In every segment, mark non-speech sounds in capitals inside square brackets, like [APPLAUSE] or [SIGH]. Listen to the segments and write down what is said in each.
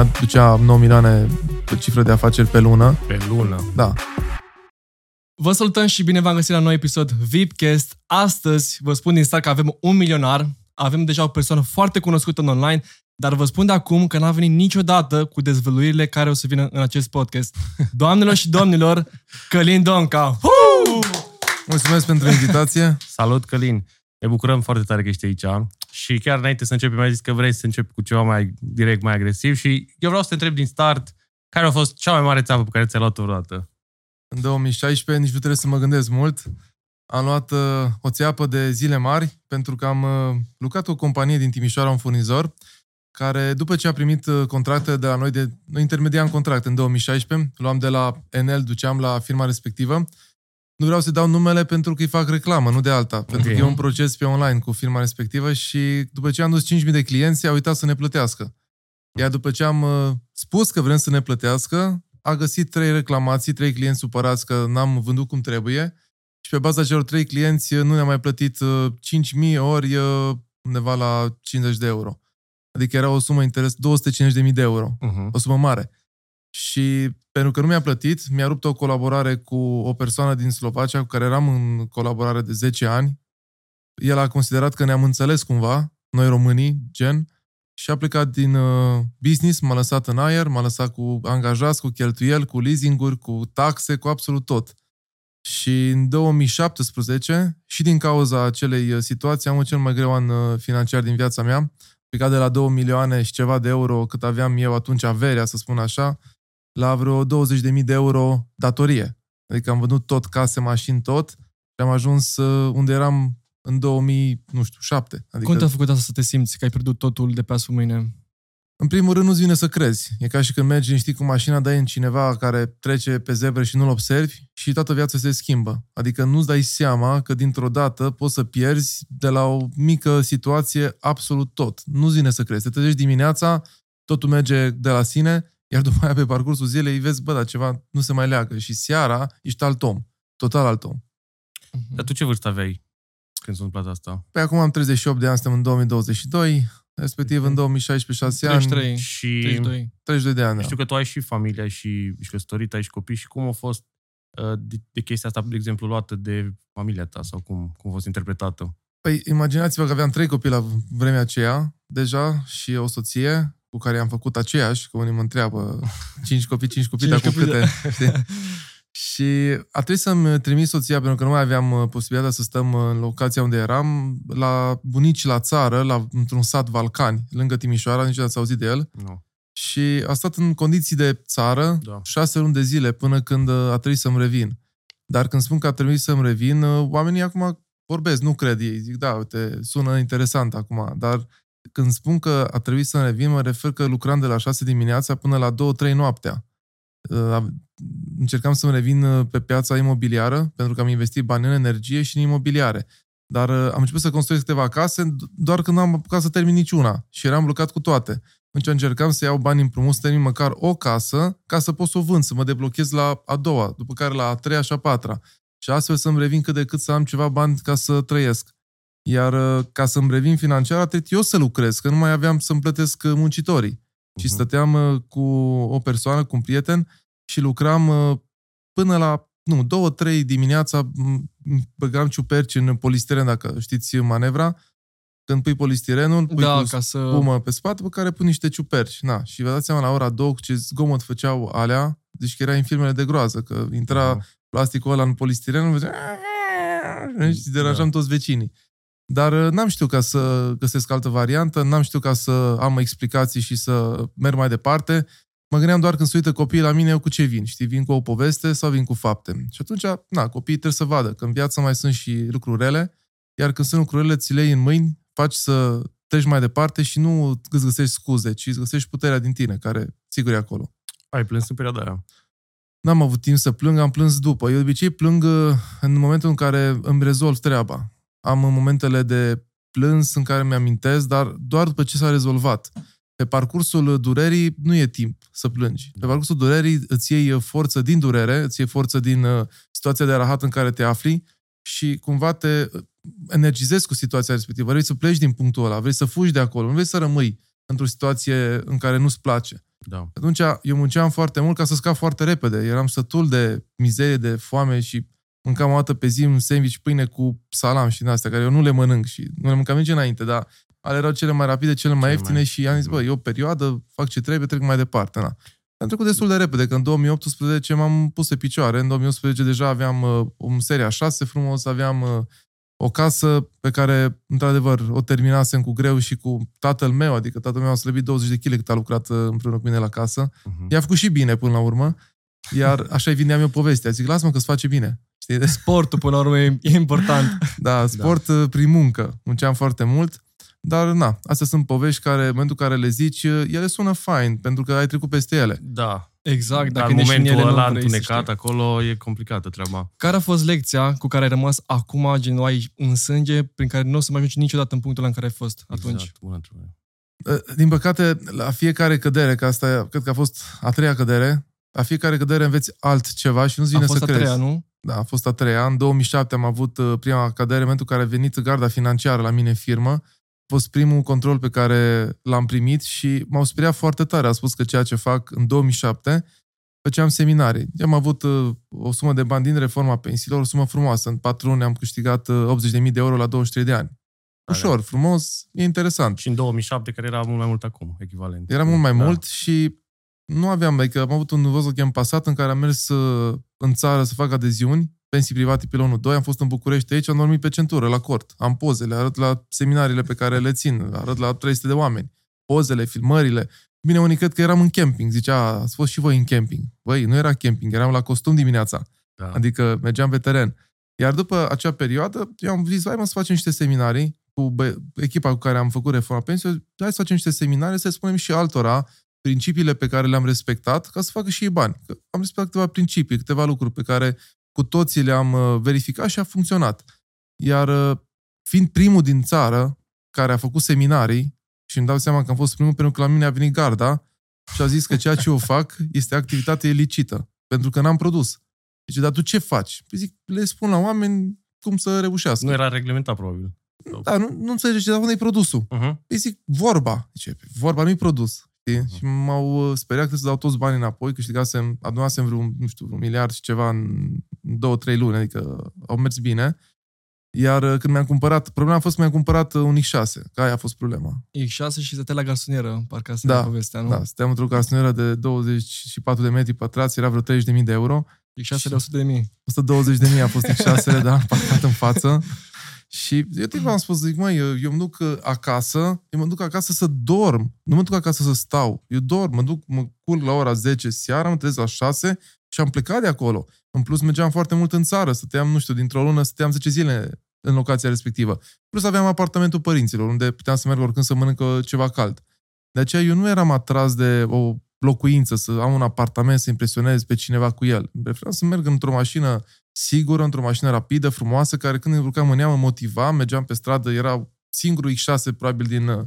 aducea 9 milioane de cifră de afaceri pe lună. Pe lună. Da. Vă salutăm și bine v-am găsit la noi episod VIPcast. Astăzi vă spun din start că avem un milionar, avem deja o persoană foarte cunoscută în online, dar vă spun de acum că n-a venit niciodată cu dezvăluirile care o să vină în acest podcast. Doamnelor și domnilor, Călin Donca! Huu! Mulțumesc pentru invitație. Salut, Călin! Ne bucurăm foarte tare că ești aici și chiar înainte să începem, ai zis că vrei să începi cu ceva mai direct, mai agresiv și eu vreau să te întreb din start care a fost cea mai mare țeapă pe care ți-ai luat-o vreodată? În 2016, nici nu trebuie să mă gândesc mult, am luat uh, o țeapă de zile mari pentru că am uh, lucrat cu o companie din Timișoara, un furnizor, care după ce a primit uh, contracte de la noi, de, noi intermediam contract în 2016, luam de la Enel, duceam la firma respectivă, nu vreau să dau numele pentru că îi fac reclamă, nu de alta. Okay. Pentru că e un proces pe online cu firma respectivă și după ce am dus 5.000 de clienți, au uitat să ne plătească. Iar după ce am uh, spus că vrem să ne plătească, a găsit trei reclamații, trei clienți supărați că n-am vândut cum trebuie și pe baza celor trei clienți uh, nu ne-a mai plătit 5.000 uh, ori undeva la 50 de euro. Adică era o sumă interes, 250.000 de euro. Uh-huh. O sumă mare. Și pentru că nu mi-a plătit, mi-a rupt o colaborare cu o persoană din Slovacia cu care eram în colaborare de 10 ani. El a considerat că ne-am înțeles cumva, noi românii, gen, și a plecat din uh, business, m-a lăsat în aer, m-a lăsat cu angajați, cu cheltuieli, cu leasinguri, cu taxe, cu absolut tot. Și în 2017, și din cauza acelei uh, situații, am cel mai greu an uh, financiar din viața mea, plecat de la 2 milioane și ceva de euro cât aveam eu atunci averea, să spun așa, la vreo 20.000 de euro datorie. Adică am vândut tot case, mașini, tot și am ajuns uh, unde eram în 2007. Adică... Cum te-a făcut asta să te simți că ai pierdut totul de pe azi mâine? În primul rând nu-ți vine să crezi. E ca și când mergi, știi, cu mașina, dai în cineva care trece pe zebră și nu-l observi și toată viața se schimbă. Adică nu-ți dai seama că dintr-o dată poți să pierzi de la o mică situație absolut tot. Nu-ți vine să crezi. Te trezești dimineața, totul merge de la sine iar după aia, pe parcursul zilei, vezi, bă, dar ceva nu se mai leagă. Și seara ești alt om. Total alt om. Mhm. Dar tu ce vârstă aveai când s-a întâmplat asta? Păi acum am 38 de ani, suntem în 2022, respectiv în 2016, 6 ani. 33 și 32. 32 de ani, da. Știu că tu ai și familia și ești căsătorit, ai și copii și cum a fost uh, de, de chestia asta, de exemplu, luată de familia ta sau cum, cum a fost interpretată? Păi imaginați-vă că aveam trei copii la vremea aceea, deja, și o soție, cu care am făcut aceeași, că unii mă întreabă, cinci copii, cinci copii, dar cu câte? Da. Și a trebuit să-mi trimit soția, pentru că nu mai aveam uh, posibilitatea să stăm în locația unde eram, la bunici la țară, la, într-un sat Valcani, lângă Timișoara, nici ați auzit de el. No. Și a stat în condiții de țară da. șase luni de zile până când uh, a trebuit să-mi revin. Dar când spun că a trebuit să-mi revin, uh, oamenii acum vorbesc, nu cred ei. Zic, da, uite, sună interesant acum, dar când spun că a trebuit să revin, mă refer că lucram de la 6 dimineața până la 2-3 noaptea. Uh, încercam să-mi revin uh, pe piața imobiliară, pentru că am investit bani în energie și în imobiliare. Dar uh, am început să construiesc câteva case doar când am apucat să termin niciuna și eram blocat cu toate. Atunci încercam să iau bani împrumut, să termin măcar o casă, ca să pot să o vând, să mă deblochez la a doua, după care la a treia și a patra. Și astfel să-mi revin cât de cât să am ceva bani ca să trăiesc. Iar uh, ca să-mi revin financiar, atât eu să lucrez, că nu mai aveam să-mi plătesc uh, muncitorii. Uh-huh. Și mhm. stăteam uh, cu o persoană, cu un prieten și lucram până la, nu, două, trei dimineața, băgam ciuperci în polistiren, dacă știți manevra, când pui polistirenul, pui da, cu ca să... spumă pe spate, pe care pui niște ciuperci. Na, și vă dați seama la ora două ce zgomot făceau alea, deci că era în filmele de groază, că intra uh-huh. plasticul ăla în polistiren, și deranjam da. toți vecinii. Dar uh, n-am știut ca să găsesc altă variantă, n-am știut ca să am explicații și să merg mai departe. Mă gândeam doar când se uită copiii la mine, eu cu ce vin? Știi, vin cu o poveste sau vin cu fapte? Și atunci, na, copiii trebuie să vadă că în viață mai sunt și lucruri rele, iar când sunt lucrurile, ți le iei în mâini, faci să treci mai departe și nu îți găsești scuze, ci îți găsești puterea din tine, care sigur e acolo. Ai plâns în perioada aia? N-am avut timp să plâng, am plâns după. Eu de obicei plâng uh, în momentul în care îmi rezolv treaba am momentele de plâns în care mi-amintesc, dar doar după ce s-a rezolvat. Pe parcursul durerii nu e timp să plângi. Pe parcursul durerii îți iei forță din durere, îți iei forță din uh, situația de rahat în care te afli și cumva te uh, energizezi cu situația respectivă. Vrei să pleci din punctul ăla, vrei să fugi de acolo, nu vrei să rămâi într-o situație în care nu-ți place. Da. Atunci eu munceam foarte mult ca să scap foarte repede. Eram sătul de mizerie, de foame și mâncam o dată pe zi un sandwich pâine cu salam și din astea, care eu nu le mănânc și nu le mâncam nici înainte, dar ale erau cele mai rapide, cele mai ieftine mai... și am zis, bă, e o perioadă, fac ce trebuie, trec mai departe. Na. Am trecut destul de repede, că în 2018 m-am pus pe picioare. În 2018 deja aveam uh, un seria 6 frumos, aveam uh, o casă pe care, într-adevăr, o terminasem cu greu și cu tatăl meu, adică tatăl meu a slăbit 20 de kg cât a lucrat uh, împreună cu mine la casă. Uh-huh. I-a făcut și bine până la urmă, iar așa-i vindeam eu povestea. Zic, lasă-mă că-ți face bine. Știi? [LAUGHS] Sportul, până la urmă, e important. Da, sport da. prin muncă. Munceam foarte mult. Dar, na, astea sunt povești care, în momentul în care le zici, ele sună fain, pentru că ai trecut peste ele. Da. Exact. Dacă Dar în momentul ele, ăla întunecat, acolo e complicată treaba. Care a fost lecția cu care ai rămas acum, gen, ai în sânge, prin care nu o să mai ajungi niciodată în punctul în care ai fost atunci? Exact, bună ă, Din păcate, la fiecare cădere, că asta cred că a fost a treia cădere, la fiecare cădere înveți altceva și nu-ți vine a fost să a crezi. treia, nu? Da, a fost a treia. În 2007 am avut ă, prima cădere, în momentul în care a venit garda financiară la mine în firmă fost primul control pe care l-am primit și m-au speriat foarte tare. A spus că ceea ce fac în 2007 făceam seminarii. Am avut uh, o sumă de bani din reforma pensiilor, o sumă frumoasă. În patru luni am câștigat uh, 80.000 de euro la 23 de ani. Ușor, frumos, e interesant. Și în 2007, care era mult mai mult acum, echivalent. Era mult mai da. mult și nu aveam, adică am avut un Volkswagen pasat în care am mers uh, în țară să fac adeziuni pensii private pilonul 2, am fost în București aici, am dormit pe centură, la cort. Am pozele, arăt la seminariile pe care le țin, arăt la 300 de oameni. Pozele, filmările. Bine, unii cred că eram în camping. Zicea, ați fost și voi în camping. Băi, nu era camping, eram la costum dimineața. Da. Adică mergeam pe teren. Iar după acea perioadă, eu am zis, hai mă să facem niște seminarii cu bă, echipa cu care am făcut reforma pensiei, hai să facem niște seminarii, să spunem și altora principiile pe care le-am respectat, ca să facă și ei bani. Că am respectat câteva principii, câteva lucruri pe care cu toții le-am uh, verificat și a funcționat. Iar uh, fiind primul din țară care a făcut seminarii, și îmi dau seama că am fost primul pentru că la mine a venit garda și a zis că ceea ce eu fac este activitate ilicită, pentru că n-am produs. Deci, dar tu ce faci? Păi zic, le spun la oameni cum să reușească. Nu era reglementat, probabil. Da, nu, nu înțelegi, dar unde e produsul? Uh-huh. Păi zic, vorba. Deci, vorba nu-i produs. Știi? Uh-huh. Și m-au uh, speriat că să dau toți banii înapoi, câștigasem, adunasem vreun, nu știu, un miliard și ceva în două, trei luni, adică au mers bine. Iar uh, când mi-am cumpărat, problema a fost că mi-am cumpărat uh, un X6, că aia a fost problema. X6 și stătea la garsonieră, parcă asta da, povestea, nu? Da, stăteam într-o garsonieră de 24 de metri pătrați, era vreo 30.000 de euro. X6 de 100 de mii. 120 de mii a fost X6, da, [LAUGHS] parcat în față. Și eu timp am spus, zic, măi, eu, eu mă duc uh, acasă, eu mă duc acasă să dorm, nu mă duc acasă să stau. Eu dorm, mă duc, mă culc la ora 10 seara, mă trezesc la 6 și am plecat de acolo. În plus, mergeam foarte mult în țară, stăteam, nu știu, dintr-o lună, stăteam 10 zile în locația respectivă. Plus aveam apartamentul părinților, unde puteam să merg oricând să mănânc ceva cald. De aceea eu nu eram atras de o locuință, să am un apartament, să impresionez pe cineva cu el. Preferam să merg într-o mașină sigură, într-o mașină rapidă, frumoasă, care când îmi urcam în ea mă motiva, mergeam pe stradă, era singurul X6 probabil din uh,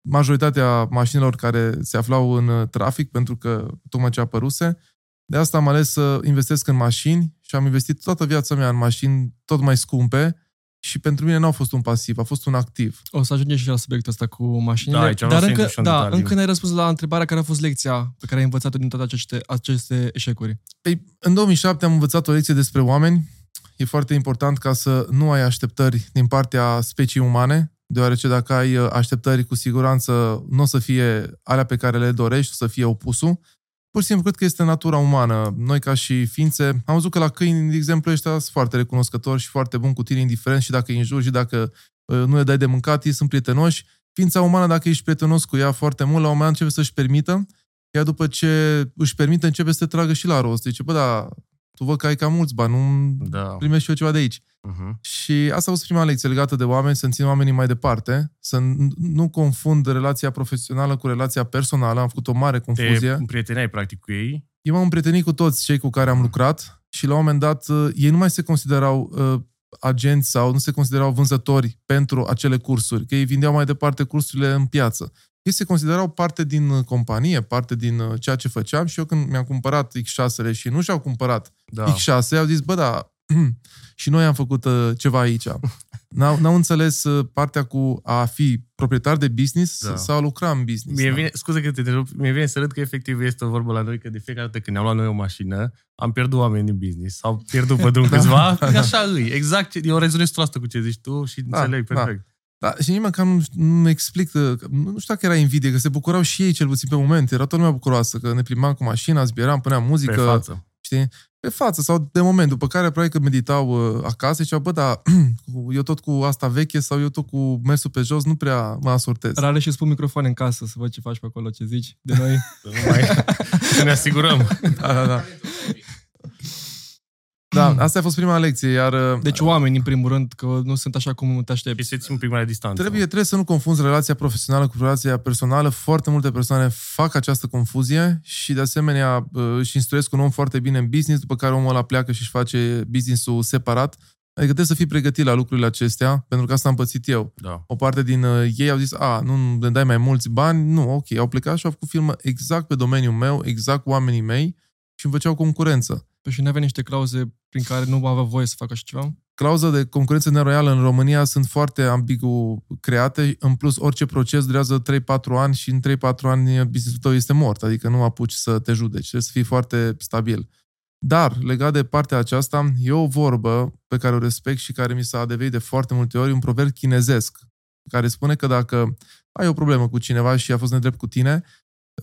majoritatea mașinilor care se aflau în uh, trafic, pentru că tocmai ce apăruse. De asta am ales să investesc în mașini și am investit toată viața mea în mașini tot mai scumpe, și pentru mine nu a fost un pasiv, a fost un activ. O să ajungem și la subiectul ăsta cu mașinile. Da, aici Dar încă, da, încă n-ai răspuns la întrebarea care a fost lecția pe care ai învățat-o din toate aceste, aceste eșecuri. Ei, în 2007 am învățat o lecție despre oameni. E foarte important ca să nu ai așteptări din partea speciei umane, deoarece dacă ai așteptări, cu siguranță nu o să fie alea pe care le dorești, o să fie opusul. Pur și simplu cred că este natura umană. Noi ca și ființe, am văzut că la câini, de exemplu, ăștia sunt foarte recunoscători și foarte buni cu tine, indiferent și dacă îi înjuri și dacă uh, nu le dai de mâncat, ei sunt prietenoși. Ființa umană, dacă ești prietenos cu ea foarte mult, la un moment dat începe să-și permită, iar după ce își permite, începe să te tragă și la rost. Zice, bă, da, tu văd că ai cam mulți bani, nu da. primești și eu ceva de aici. Uh-huh. Și asta a fost prima lecție legată de oameni, să țin oamenii mai departe, să nu confund relația profesională cu relația personală. Am făcut o mare confuzie. Te împrieteneai practic cu ei? Eu m-am împrietenit cu toți cei cu care am lucrat și la un moment dat uh, ei nu mai se considerau uh, agenți sau nu se considerau vânzători pentru acele cursuri, că ei vindeau mai departe cursurile în piață. Ei se considerau parte din uh, companie, parte din uh, ceea ce făceam și eu când mi-am cumpărat X6-le și nu și-au cumpărat da. X6, au zis, bă, da, [CLEARS THROAT] și noi am făcut uh, ceva aici. [LAUGHS] N-au, n-au înțeles uh, partea cu a fi proprietar de business da. sau a lucra în business. Mie da? vine, scuze că te întrerup, mie vine să râd că efectiv este o vorbă la noi că de fiecare dată când ne-am luat noi o mașină, am pierdut oameni din business sau pierdut pe drum [LAUGHS] da. câțiva. da. Așa îi, exact. Eu rezonez asta cu ce zici tu și da, înțeleg da. perfect. Da, și nimeni că nu, nu explic, nu știu dacă era invidie, că se bucurau și ei cel puțin pe moment. Era toată lumea bucuroasă, că ne plimbam cu mașina, zbieram, puneam muzică. Pe față. Știi? Pe față sau de moment, după care probabil că meditau uh, acasă și ziceau, bă, dar [CLEARS THROAT] eu tot cu asta veche sau eu tot cu mersul pe jos nu prea mă asortez. Rare și spun microfon în casă să văd ce faci pe acolo, ce zici de noi. [LAUGHS] să, nu mai, să ne asigurăm. [LAUGHS] da, da, da. Da, asta a fost prima lecție, iar... Uh, deci oameni, în primul rând, că nu sunt așa cum te aștepți. Și să țin prima distanță. Trebuie, trebuie să nu confunzi relația profesională cu relația personală. Foarte multe persoane fac această confuzie și, de asemenea, uh, își instruiesc un om foarte bine în business, după care omul ăla pleacă și își face business-ul separat. Adică trebuie să fii pregătit la lucrurile acestea, pentru că asta am pățit eu. Da. O parte din uh, ei au zis, a, nu ne dai mai mulți bani? Nu, ok. Au plecat și au făcut filmă exact pe domeniul meu, exact cu oamenii mei și îmi făceau concurență. Păi și nu avea niște clauze prin care nu avea voie să facă așa ceva? Clauza de concurență neroială în România sunt foarte ambigu create. În plus, orice proces durează 3-4 ani și în 3-4 ani businessul tău este mort, adică nu apuci să te judeci. Trebuie să fii foarte stabil. Dar, legat de partea aceasta, e o vorbă pe care o respect și care mi s-a devenit de foarte multe ori, un proverb chinezesc, care spune că dacă ai o problemă cu cineva și a fost nedrept cu tine,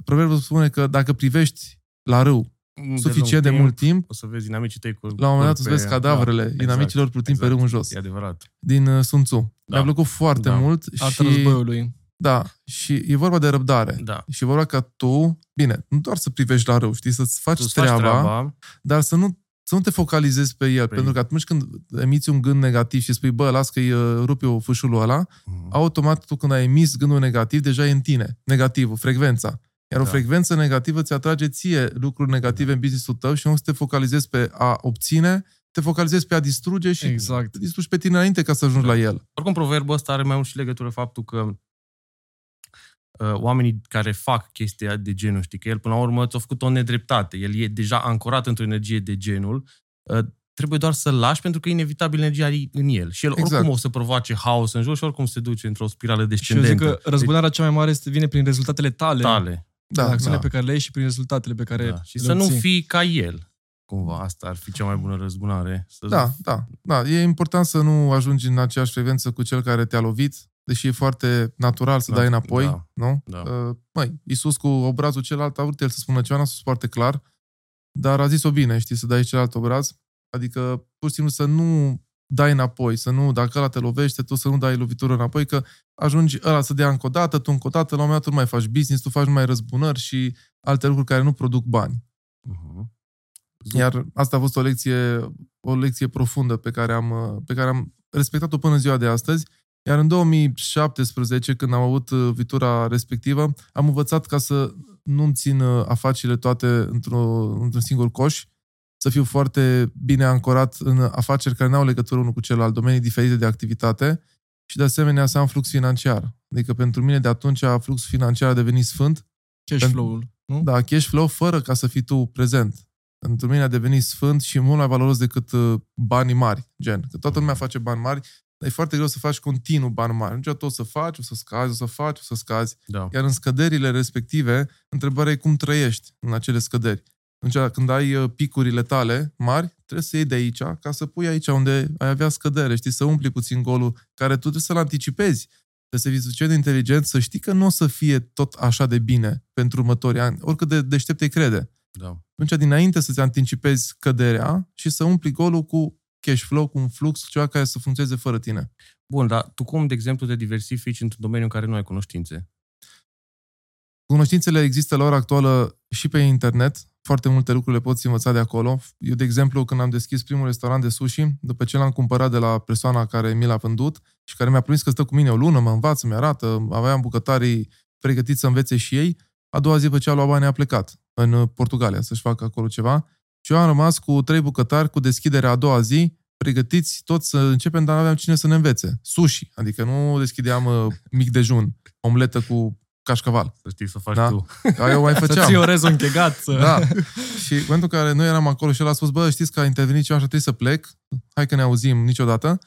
proverbul spune că dacă privești la râu de suficient de timp, mult timp, o să vezi dinamicii tăi cu... La un moment dat să vezi cadavrele da, dinamicilor exact, plutind exact, pe râu în jos. E adevărat. Din uh, Sun Tzu. Da. Mi-a plăcut foarte da. mult. Arta și... războiului. Da, și e vorba de răbdare. Da. Și e vorba ca tu, bine, nu doar să privești la rău, știi, să-ți faci, treaba, faci treaba, dar să nu, să nu te focalizezi pe el, pe pentru că atunci când emiți un gând negativ și spui, bă, las că-i uh, rupe o fâșulul ăla, mm. automat tu când ai emis gândul negativ, deja e în tine, negativul, frecvența. Iar da. o frecvență negativă ți atrage ție lucruri negative în businessul tău și nu să te focalizezi pe a obține, te focalizezi pe a distruge și exact. te distrugi pe tine înainte ca să ajungi da. la el. Oricum, proverbul ăsta are mai mult și legătură faptul că uh, oamenii care fac chestia de genul, știi, că el până la urmă ți-a făcut o nedreptate, el e deja ancorat într-o energie de genul, uh, trebuie doar să-l lași pentru că e inevitabil energia în el. Și el exact. oricum o să provoace haos în jur și oricum se duce într-o spirală descendentă. Și eu zic că răzbunarea cea mai mare este, vine prin rezultatele tale. Tale da, prin acțiunile da. pe care le ai și prin rezultatele pe care da. Și să nu fii ca el. Cumva, asta ar fi cea mai bună răzbunare. Să da, da, da. E important să nu ajungi în aceeași frecvență cu cel care te-a lovit, deși e foarte natural să da, dai înapoi, da, nu? Da. Uh, măi, Iisus cu obrazul celălalt a vrut el să spună ceva, n-a spus foarte clar, dar a zis-o bine, știi, să dai celălalt obraz. Adică, pur și simplu, să nu dai înapoi, să nu, dacă ăla te lovește, tu să nu dai lovitură înapoi, că ajungi ăla să dea încă o dată, tu încă o dată, la un moment dat tu nu mai faci business, tu faci numai răzbunări și alte lucruri care nu produc bani. Uh-huh. Iar asta a fost o lecție, o lecție profundă pe care am, pe care am respectat-o până în ziua de astăzi. Iar în 2017, când am avut uh, vitura respectivă, am învățat ca să nu-mi țin uh, afacerile toate într-o, într-un singur coș, să fiu foarte bine ancorat în afaceri care nu au legătură unul cu celălalt, domenii diferite de activitate și de asemenea să am flux financiar. Adică pentru mine de atunci fluxul financiar a devenit sfânt. Cash flow-ul, nu? Da, cash flow fără ca să fii tu prezent. Pentru mine a devenit sfânt și mult mai valoros decât uh, banii mari, gen. Că toată lumea face bani mari, dar e foarte greu să faci continuu bani mari. Niciodată o să faci, o să scazi, o să faci, o să scazi. Da. Iar în scăderile respective, întrebarea e cum trăiești în acele scăderi. Atunci, când ai uh, picurile tale mari, trebuie să iei de aici ca să pui aici unde ai avea scădere, știi, să umpli puțin golul care tu trebuie să-l anticipezi. Trebuie să fii suficient de inteligent, să știi că nu o să fie tot așa de bine pentru următorii ani, oricât de deștept te crede. Da. Atunci, dinainte să-ți anticipezi căderea și să umpli golul cu cash flow, cu un flux, ceva care să funcționeze fără tine. Bun, dar tu cum, de exemplu, te diversifici într-un domeniu în care nu ai cunoștințe? Cunoștințele există la ora actuală și pe internet, foarte multe lucruri le poți învăța de acolo. Eu, de exemplu, când am deschis primul restaurant de sushi, după ce l-am cumpărat de la persoana care mi l-a vândut și care mi-a promis că stă cu mine o lună, mă învață, mi-arată, aveam bucătarii pregătiți să învețe și ei, a doua zi pe ce a luat bani a plecat în Portugalia să-și facă acolo ceva și eu am rămas cu trei bucătari cu deschiderea a doua zi, pregătiți toți să începem, dar nu aveam cine să ne învețe. Sushi, adică nu deschideam uh, mic dejun, omletă cu cașcaval. Să știi să faci da? tu. Da, eu mai [LAUGHS] făceam. Să ții orezul închegat. Să... Da. Și în momentul în care noi eram acolo și el a spus, bă, știți că a intervenit ceva și trebuie să plec, hai că ne auzim niciodată.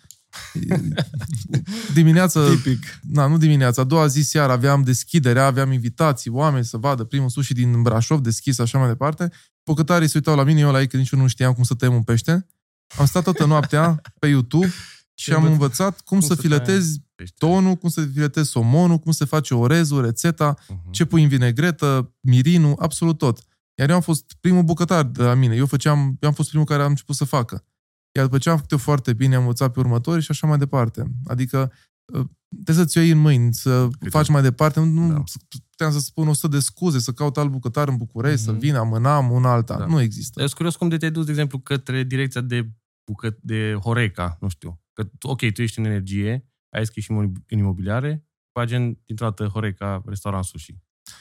[LAUGHS] dimineața, Tipic. Na, nu dimineața, a doua zi seara aveam deschiderea, aveam invitații, oameni să vadă primul sushi din Brașov deschis, așa mai departe. Bucătarii se uitau la mine, eu la ei, că nici eu nu știam cum să tăiem un pește. Am stat toată noaptea pe YouTube [LAUGHS] și am învățat cum, cum să filetezi tonul, cum să filetezi somonul, cum se face orezul, rețeta, uh-huh. ce pui în vinegretă, mirinul, absolut tot. Iar eu am fost primul bucătar de la mine. Eu făceam, eu am fost primul care am început să facă. Iar după ce am făcut eu foarte bine, am învățat pe următorii și așa mai departe. Adică uh, trebuie să-ți o iei în mâini, să Câte? faci mai departe. Nu da. puteam să spun 100 de scuze, să caut alt bucătar în București, mm-hmm. să mhm. vină, amânam una alta. Da. Nu există. Eu sunt curios cum de te-ai dus, de exemplu, către direcția de, bucă, de Horeca, nu știu. Că, ok, tu ești în energie, ai scris și în imobiliare, pagen dintr-o dată Horeca, restaurant sushi.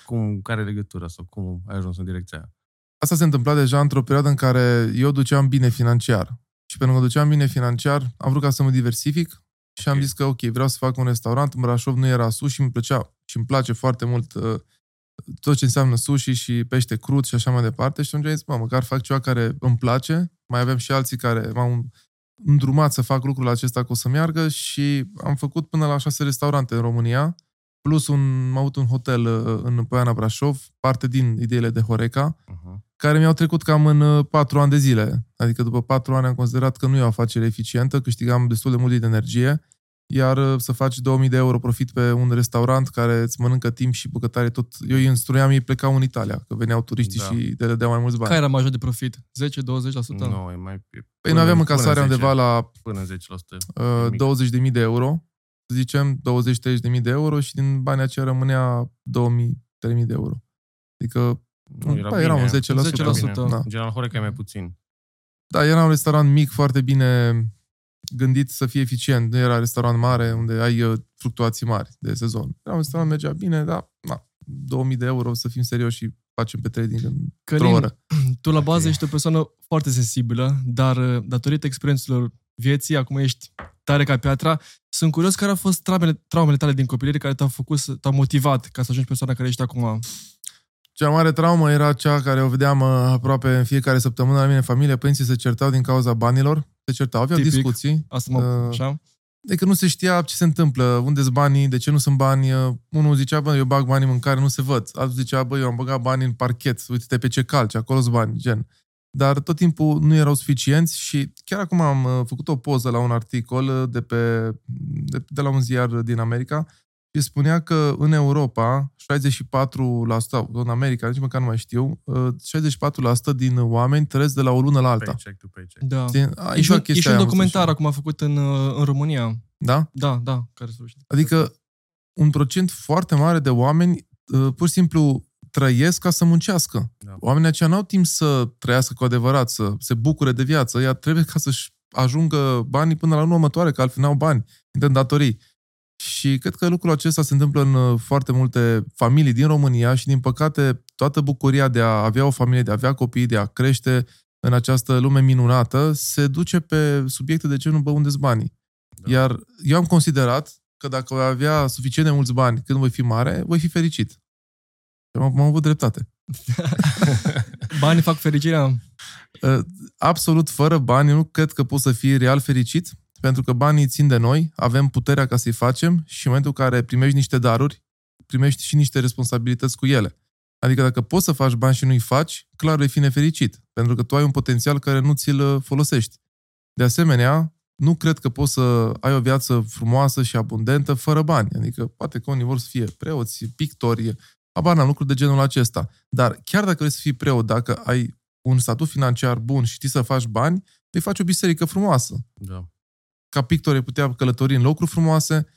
Cum, care legătură sau cum ai ajuns în direcția aia? Asta se întâmpla deja într-o perioadă în care eu duceam bine financiar. Și pentru că duceam bine financiar, am vrut ca să mă diversific și am okay. zis că ok, vreau să fac un restaurant. În Brașov nu era sushi, îmi plăcea și îmi place foarte mult uh, tot ce înseamnă sushi și pește crud și așa mai departe. Și atunci am zis, mă, măcar fac ceva care îmi place. Mai avem și alții care m-au îndrumat să fac lucrul acesta că o să meargă și am făcut până la șase restaurante în România, plus un, am avut un hotel uh, în Poiana Brașov, parte din ideile de Horeca, uh-huh. care mi-au trecut cam în uh, patru ani de zile. Adică după patru ani am considerat că nu e o afacere eficientă, câștigam destul de mult din energie, iar uh, să faci 2000 de euro profit pe un restaurant care îți mănâncă timp și bucătare tot... Eu îi instruiam, ei plecau în Italia, că veneau turiștii da. și le dădeau mai mulți bani. Care era major de profit? 10-20%? Nu, e mai... Păi noi aveam încasarea undeva la... Până 10%. Uh, 20.000 de euro, să zicem, 20-30.000 de euro și din banii aceia rămânea 2.000-3.000 de euro. Adică nu, era, bă, era un 10%. 10%, 10% da. General Horeca e mai puțin. Da, era un restaurant mic, foarte bine gândit să fie eficient. Nu era restaurant mare unde ai uh, fluctuații mari de sezon. Era un restaurant, mergea bine, dar na, 2000 de euro, să fim serioși și facem pe trading în Călin, oră. [CLEARS THROAT] tu la bază ești o persoană foarte sensibilă, dar uh, datorită experiențelor vieții, acum ești tare ca piatra. Sunt curios care au fost traumele, traumele tale din copilărie care te-au făcut, te-au motivat ca să ajungi persoana care ești acum. Cea mare traumă era cea care o vedeam uh, aproape în fiecare săptămână la mine în familie. Părinții se certau din cauza banilor se certau, aveau Tipic. discuții. Asta mă, uh, așa? De că nu se știa ce se întâmplă, unde sunt banii, de ce nu sunt bani. Uh, unul zicea, bă, eu bag banii în mâncare, nu se văd. Altul zicea, bă, eu am băgat bani în parchet, uite-te pe ce calci, acolo sunt bani, gen. Dar tot timpul nu erau suficienți și chiar acum am uh, făcut o poză la un articol uh, de, pe, de, de la un ziar din America și spunea că în Europa, 64%, în America, nici măcar nu mai știu, 64% uh, din oameni trăiesc de la o lună la alta. Paycheck to paycheck. Da. E, și, e și un documentar acum făcut în, uh, în România. Da? Da, da. Care adică un procent foarte mare de oameni uh, pur și simplu trăiesc ca să muncească. Da. Oamenii aceia n-au timp să trăiască cu adevărat, să se bucure de viață. Ea trebuie ca să-și ajungă banii până la luna următoare, că altfel n-au bani, în datorii. Și cred că lucrul acesta se întâmplă în uh, foarte multe familii din România și, din păcate, toată bucuria de a avea o familie, de a avea copii, de a crește în această lume minunată, se duce pe subiecte de genul, bă, unde banii? Da. Iar eu am considerat că dacă voi avea suficient de mulți bani când voi fi mare, voi fi fericit. Și am, am avut dreptate. [LAUGHS] Banii fac fericirea? Uh, absolut, fără bani, nu cred că poți să fii real fericit pentru că banii țin de noi, avem puterea ca să-i facem și în momentul în care primești niște daruri, primești și niște responsabilități cu ele. Adică dacă poți să faci bani și nu-i faci, clar vei fi nefericit, pentru că tu ai un potențial care nu ți-l uh, folosești. De asemenea, nu cred că poți să ai o viață frumoasă și abundentă fără bani. Adică poate că unii vor să fie preoți, pictori, abar n-am lucruri de genul acesta. Dar chiar dacă vrei să fii preot, dacă ai un statut financiar bun și știi să faci bani, vei face o biserică frumoasă. Da ca pictore putea călători în locuri frumoase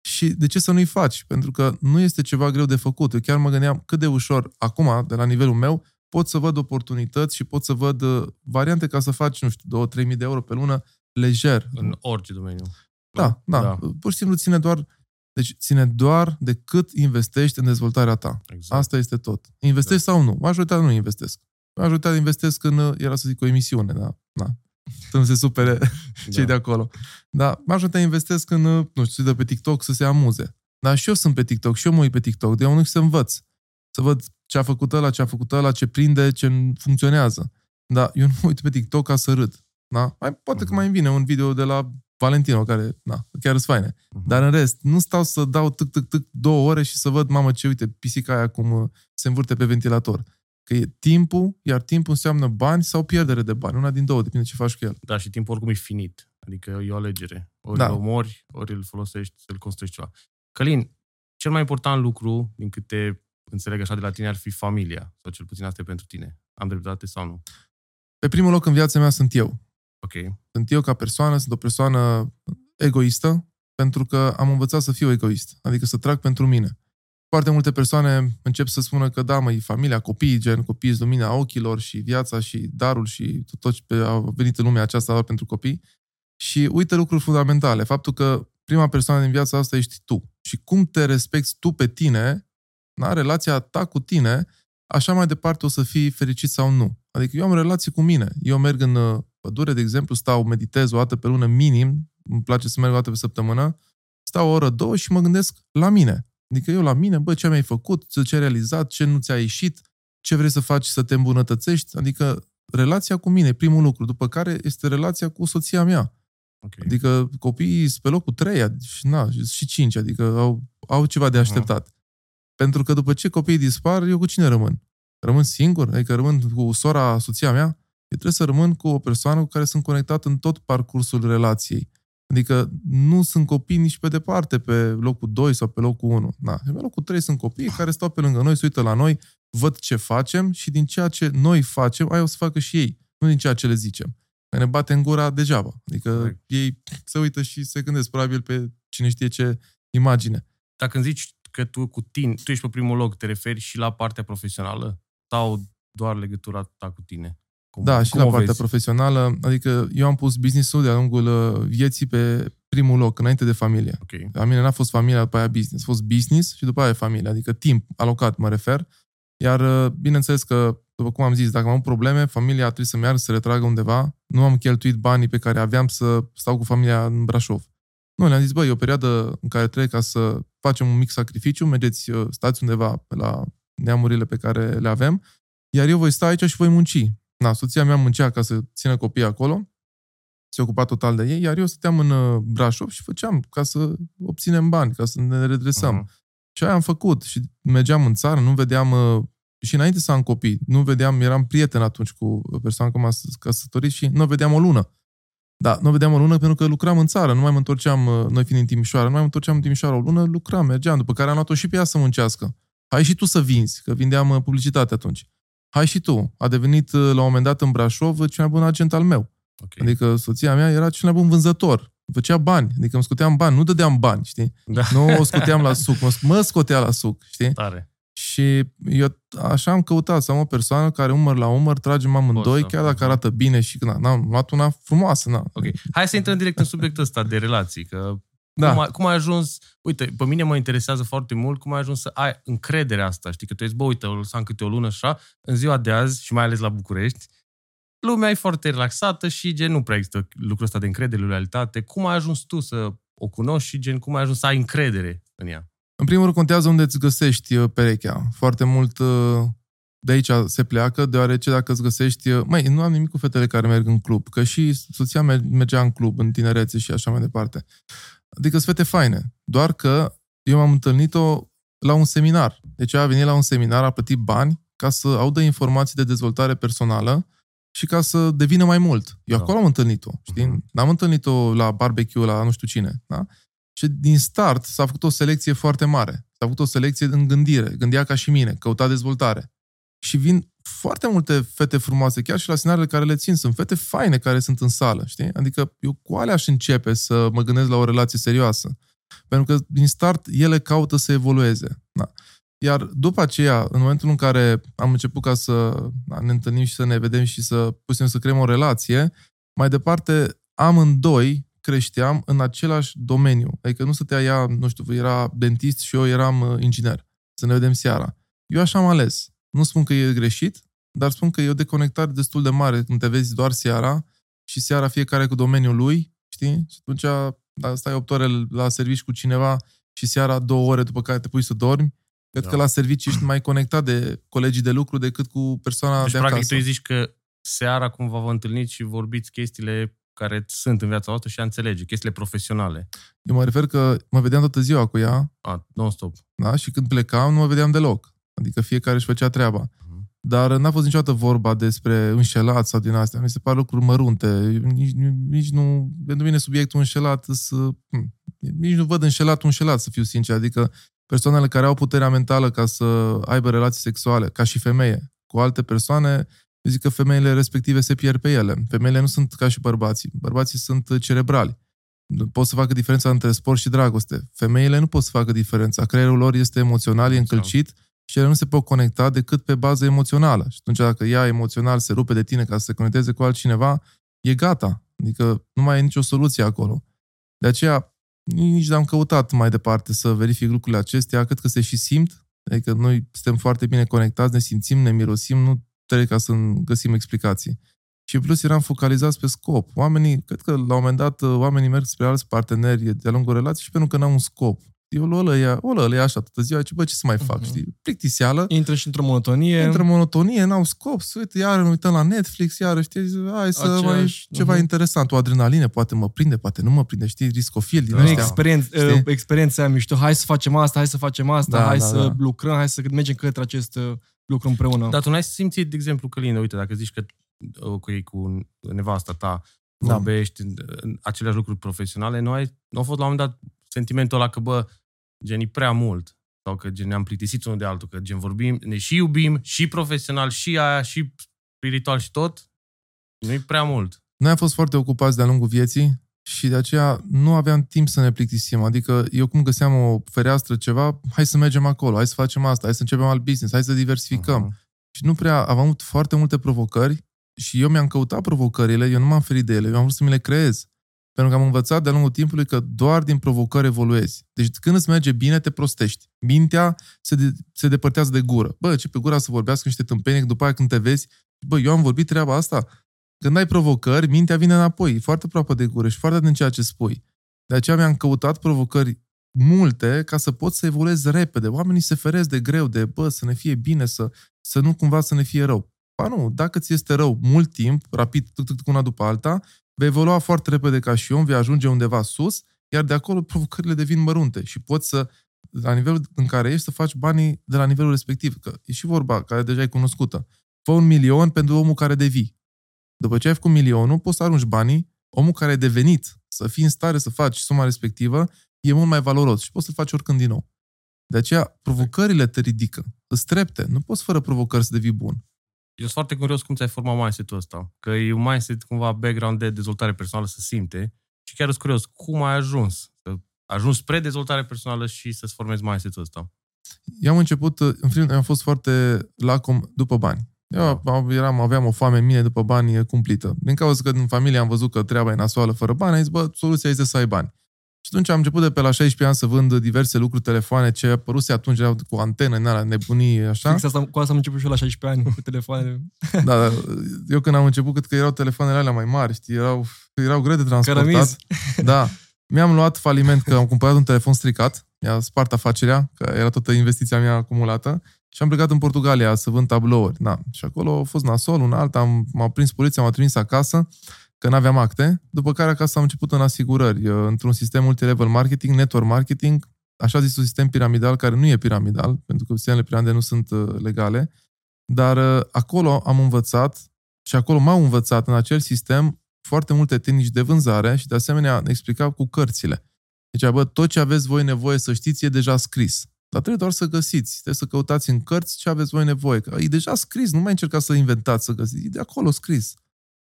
și de ce să nu-i faci? Pentru că nu este ceva greu de făcut. Eu chiar mă gândeam cât de ușor, acum, de la nivelul meu, pot să văd oportunități și pot să văd uh, variante ca să faci, nu știu, 2-3 mii de euro pe lună, lejer. În orice domeniu. Da, da, da. Pur și simplu ține doar deci ține doar de cât investești în dezvoltarea ta. Exact. Asta este tot. Investești da. sau nu? Majoritatea nu investesc. Majoritatea investesc în, uh, era să zic, o emisiune, da. da să nu se supere [LAUGHS] cei da. de acolo. Dar majoritatea investesc în, nu știu, de pe TikTok să se amuze. Dar și eu sunt pe TikTok, și eu mă uit pe TikTok, de unul să învăț. Să văd ce a făcut ăla, ce a făcut ăla, ce prinde, ce funcționează. Dar eu nu mă uit pe TikTok ca să râd. Da? Mai, poate uh-huh. că mhm. mai îmi vine un video de la Valentino, care, na, chiar sunt faine. Uh-huh. Dar în rest, nu stau să dau tic tic tic două ore și să văd, mamă, ce, uite, pisica aia cum uh, se învârte pe ventilator. Că e timpul, iar timpul înseamnă bani sau pierdere de bani. Una din două, depinde ce faci cu el. Da, și timpul oricum e finit. Adică e o alegere. Ori da. îl omori, ori îl folosești să-l construiești ceva. Călin, cel mai important lucru, din câte înțeleg așa de la tine, ar fi familia. Sau cel puțin asta e pentru tine. Am dreptate sau nu? Pe primul loc în viața mea sunt eu. Ok. Sunt eu ca persoană, sunt o persoană egoistă, pentru că am învățat să fiu egoist. Adică să trag pentru mine. Foarte multe persoane încep să spună că da, măi, familia, copiii, gen copiii sunt lumina ochilor și viața și darul și tot ce a venit în lumea aceasta doar pentru copii. Și uite lucruri fundamentale. Faptul că prima persoană din viața asta ești tu. Și cum te respecti tu pe tine, da, relația ta cu tine, așa mai departe o să fii fericit sau nu. Adică eu am relație cu mine. Eu merg în uh, pădure, de exemplu, stau, meditez o dată pe lună minim, îmi place să merg o dată pe săptămână, stau o oră, două și mă gândesc la mine. Adică eu la mine, bă, ce mi-ai făcut, ce ai realizat, ce nu ți-a ieșit, ce vrei să faci să te îmbunătățești. Adică relația cu mine, primul lucru. După care este relația cu soția mea. Okay. Adică copiii sunt pe locul 3 și, na, și 5, adică au, au ceva de așteptat. Uh-huh. Pentru că după ce copiii dispar, eu cu cine rămân? Rămân singur? Adică rămân cu sora, soția mea? Eu trebuie să rămân cu o persoană cu care sunt conectat în tot parcursul relației. Adică nu sunt copii nici pe departe pe locul 2 sau pe locul 1. Da. Pe locul 3 sunt copii care stau pe lângă noi, se uită la noi, văd ce facem și din ceea ce noi facem, ai o să facă și ei, nu din ceea ce le zicem. Că ne bate în gura degeaba. Adică Correct. ei se uită și se gândesc probabil pe cine știe ce imagine. Dacă îmi zici că tu cu tine, tu ești pe primul loc, te referi și la partea profesională sau doar legătura ta cu tine? Cum, da, și cum la partea vezi? profesională. Adică eu am pus business-ul de-a lungul uh, vieții pe primul loc, înainte de familie. Okay. La mine n-a fost familia, după aia business. A fost business și după aia familie. Adică timp alocat, mă refer. Iar, uh, bineînțeles că, după cum am zis, dacă am avut probleme, familia a trebuit să meargă, să se retragă undeva. Nu am cheltuit banii pe care aveam să stau cu familia în Brașov. Nu, le-am zis, băi, e o perioadă în care trebuie ca să facem un mic sacrificiu, mergeți, uh, stați undeva pe la neamurile pe care le avem, iar eu voi sta aici și voi munci. Na, soția mea muncea ca să țină copiii acolo, se ocupa total de ei, iar eu stăteam în uh, Brașov și făceam ca să obținem bani, ca să ne redresăm. Uh-huh. Și aia am făcut și mergeam în țară, nu vedeam, uh, și înainte să am copii, nu vedeam, eram prieten atunci cu persoana care m-a căsătorit și nu vedeam o lună. Da, nu vedeam o lună pentru că lucram în țară, nu mai mă întorceam, uh, noi fiind în Timișoara, nu mai mă întorceam în Timișoara o lună, lucram, mergeam, după care am luat-o și pe ea să muncească. Hai și tu să vinzi, că vindeam publicitate atunci hai și tu. A devenit uh, la un moment dat în Brașov cel mai bun agent al meu. Okay. Adică soția mea era cel mai bun vânzător. Făcea bani. Adică îmi scoteam bani, nu dădeam bani, știi? Da. Nu o scoteam la suc, mă, mă scotea la suc, știi? Tare. Și eu așa am căutat să am o persoană care umăr la umăr, tragem amândoi, chiar dacă arată bine și na, am luat una frumoasă. Na. Ok. Hai să intrăm direct în subiectul ăsta de relații, că da. Cum, ai, cum ai ajuns, uite, pe mine mă interesează foarte mult cum ai ajuns să ai încrederea asta, știi, că tu ești, bă, uite, o lăsam câte o lună așa, în ziua de azi, și mai ales la București, lumea e foarte relaxată și gen nu prea există lucrul ăsta de încredere, loialitate. Cum ai ajuns tu să o cunoști și gen cum ai ajuns să ai încredere în ea? În primul rând contează unde îți găsești uh, perechea. Foarte mult uh, de aici se pleacă, deoarece dacă îți găsești... Uh, mai nu am nimic cu fetele care merg în club, că și soția mergea în club, în tinerețe și așa mai departe. Adică sunt fete faine. Doar că eu m-am întâlnit-o la un seminar. Deci a venit la un seminar, a plătit bani ca să audă informații de dezvoltare personală și ca să devină mai mult. Eu da. acolo am întâlnit-o, știi? Uh-huh. N-am întâlnit-o la barbecue, la nu știu cine, da? Și din start s-a făcut o selecție foarte mare. S-a făcut o selecție în gândire, gândea ca și mine, căuta dezvoltare. Și vin foarte multe fete frumoase, chiar și la seminarele care le țin. Sunt fete faine care sunt în sală, știi? Adică eu cu alea aș începe să mă gândesc la o relație serioasă. Pentru că din start ele caută să evolueze. Da. Iar după aceea, în momentul în care am început ca să da, ne întâlnim și să ne vedem și să putem să creăm o relație, mai departe, amândoi creșteam în același domeniu. Adică nu stătea ea, nu știu, era dentist și eu eram uh, inginer. Să ne vedem seara. Eu așa am ales. Nu spun că e greșit, dar spun că e o deconectare destul de mare când te vezi doar seara și seara fiecare cu domeniul lui, știi? Și atunci da, stai 8 ore la serviciu cu cineva și seara două ore după care te pui să dormi, cred da. că la serviciu ești mai conectat de colegii de lucru decât cu persoana deci, de practic, acasă. tu zici că seara cumva vă întâlniți și vorbiți chestiile care sunt în viața voastră și a înțelege, chestiile profesionale. Eu mă refer că mă vedeam toată ziua cu ea. A, non-stop. Da? Și când plecam, nu mă vedeam deloc. Adică fiecare își făcea treaba. Dar n-a fost niciodată vorba despre înșelat sau din astea. Mi se par lucruri mărunte. Nici, nici nu... Pentru mine subiectul înșelat să... Hm, nici nu văd înșelat înșelat, să fiu sincer. Adică persoanele care au puterea mentală ca să aibă relații sexuale, ca și femeie, cu alte persoane, eu zic că femeile respective se pierd pe ele. Femeile nu sunt ca și bărbații. Bărbații sunt cerebrali. Pot să facă diferența între sport și dragoste. Femeile nu pot să facă diferența. Creierul lor este emoțional, e încălcit și ele nu se pot conecta decât pe bază emoțională. Și atunci dacă ea emoțional se rupe de tine ca să se conecteze cu altcineva, e gata. Adică nu mai e nicio soluție acolo. De aceea, nici n-am căutat mai departe să verific lucrurile acestea, cât că se și simt. Adică noi suntem foarte bine conectați, ne simțim, ne mirosim, nu trebuie ca să găsim explicații. Și în plus eram focalizați pe scop. Oamenii, cred că la un moment dat, oamenii merg spre alți parteneri de-a lungul relației și pentru că n-au un scop eu o lăia, o lăia așa toată ziua, ce, bă, ce să mai fac, uh-huh. știi? Plictiseală. Intră și într-o monotonie. Intră în monotonie, n-au scop, să uite, iar ne uităm la Netflix, iar știi, hai să Aceeași, mai ceva uh-huh. interesant, o adrenalină, poate mă prinde, poate nu mă prinde, știi, riscofil din da. astea. Experienț, știi? experiența mișto, hai să facem asta, hai să facem asta, da, hai da, să da. lucrăm, hai să mergem către acest uh, lucru împreună. Dar tu n-ai simțit, de exemplu, Călin, uite, dacă zici că uh, cu ei, cu nevasta ta, da. vorbești da. aceleași lucruri profesionale, nu, ai, nu a fost la un moment dat sentimentul ăla că, bă, gen, e prea mult. Sau că gen, ne-am plictisit unul de altul, că gen vorbim, ne și iubim, și profesional, și aia, și spiritual și tot. Nu e prea mult. Noi am fost foarte ocupați de-a lungul vieții și de aceea nu aveam timp să ne plictisim. Adică eu cum găseam o fereastră, ceva, hai să mergem acolo, hai să facem asta, hai să începem alt business, hai să diversificăm. Uh-huh. Și nu prea, am avut foarte multe provocări și eu mi-am căutat provocările, eu nu m-am ferit de ele, eu am vrut să mi le creez. Pentru că am învățat de-a lungul timpului că doar din provocări evoluezi. Deci când îți merge bine, te prostești. Mintea se, de, se depărtează de gură. Bă, ce pe gura să vorbească niște tâmpeni, după aia când te vezi, bă, eu am vorbit treaba asta. Când ai provocări, mintea vine înapoi, foarte aproape de gură și foarte din ceea ce spui. De aceea mi-am căutat provocări multe ca să pot să evoluez repede. Oamenii se feresc de greu, de bă, să ne fie bine, să, să nu cumva să ne fie rău. Ba nu, dacă ți este rău mult timp, rapid, tuc, tuc, tuc, una după alta, vei evolua foarte repede ca și om, vei ajunge undeva sus, iar de acolo provocările devin mărunte și poți să, la nivelul în care ești, să faci banii de la nivelul respectiv. Că e și vorba, care deja e cunoscută. Fă un milion pentru omul care devii. După ce ai făcut milionul, poți să arunci banii, omul care a devenit, să fii în stare să faci suma respectivă, e mult mai valoros și poți să-l faci oricând din nou. De aceea, provocările te ridică, îți trepte. Nu poți fără provocări să devii bun. Eu sunt foarte curios cum ți-ai format mindset-ul ăsta. Că e un mindset cumva background de dezvoltare personală să simte. Și chiar sunt curios cum ai ajuns. Să ajungi spre dezvoltare personală și să-ți formezi mindset-ul ăsta. Eu am început, în primul am fost foarte lacom după bani. Eu eram, aveam o foame în mine după bani cumplită. Din cauza că în familie am văzut că treaba e nasoală fără bani, am zis, bă, soluția este să ai bani. Și atunci am început de pe la 16 ani să vând diverse lucruri, telefoane, ce apăruse atunci erau cu antenă, în alea, nebunii, așa. Fix asta, cu asta am început și eu la 16 ani, cu telefoane. [LAUGHS] da, da, eu când am început, cred că erau telefoanele alea mai mari, știi, erau, erau greu de transportat. Cărămiz. [LAUGHS] Da. Mi-am luat faliment că am cumpărat un telefon stricat, mi-a spart afacerea, că era toată investiția mea acumulată, și am plecat în Portugalia să vând tablouri. Da. Și acolo a fost nasol, un alt, am, m-a prins poliția, m-a trimis acasă că nu aveam acte, după care acasă am început în asigurări, într-un sistem multilevel marketing, network marketing, așa zis un sistem piramidal care nu e piramidal, pentru că sistemele piramide nu sunt uh, legale, dar uh, acolo am învățat și acolo m-au învățat în acel sistem foarte multe tehnici de vânzare și de asemenea explica cu cărțile. Deci, bă, tot ce aveți voi nevoie să știți e deja scris. Dar trebuie doar să găsiți, trebuie să căutați în cărți ce aveți voi nevoie. Că e deja scris, nu mai încercați să inventați, să găsiți. E de acolo scris.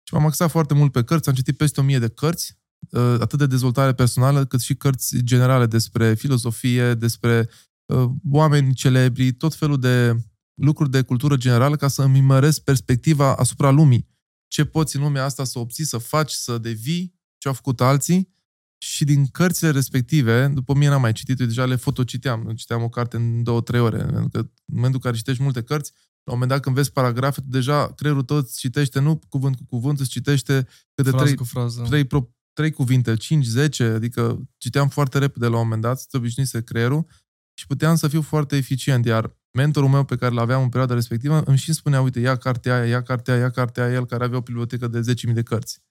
Și m-am axat foarte mult pe cărți, am citit peste o mie de cărți, uh, atât de dezvoltare personală, cât și cărți generale despre filozofie, despre uh, oameni celebri, tot felul de lucruri de cultură generală ca să îmi măresc perspectiva asupra lumii. Ce poți în lumea asta să obții, să faci, să devii, ce au făcut alții și din cărțile respective, după mine n-am mai citit, eu deja le fotociteam, citeam o carte în două, trei ore, pentru că în momentul în care citești multe cărți, la un moment dat când vezi paragrafe, deja creierul tău îți citește nu cuvânt cu cuvânt, îți citește câte frază trei, cu frază. trei pro, trei cuvinte, 5, 10, adică citeam foarte repede la un moment dat, să obișnuise creierul și puteam să fiu foarte eficient, iar mentorul meu pe care l-aveam în perioada respectivă îmi și spunea, uite, ia cartea aia, ia cartea aia, ia cartea aia, el care avea o bibliotecă de 10.000 de cărți.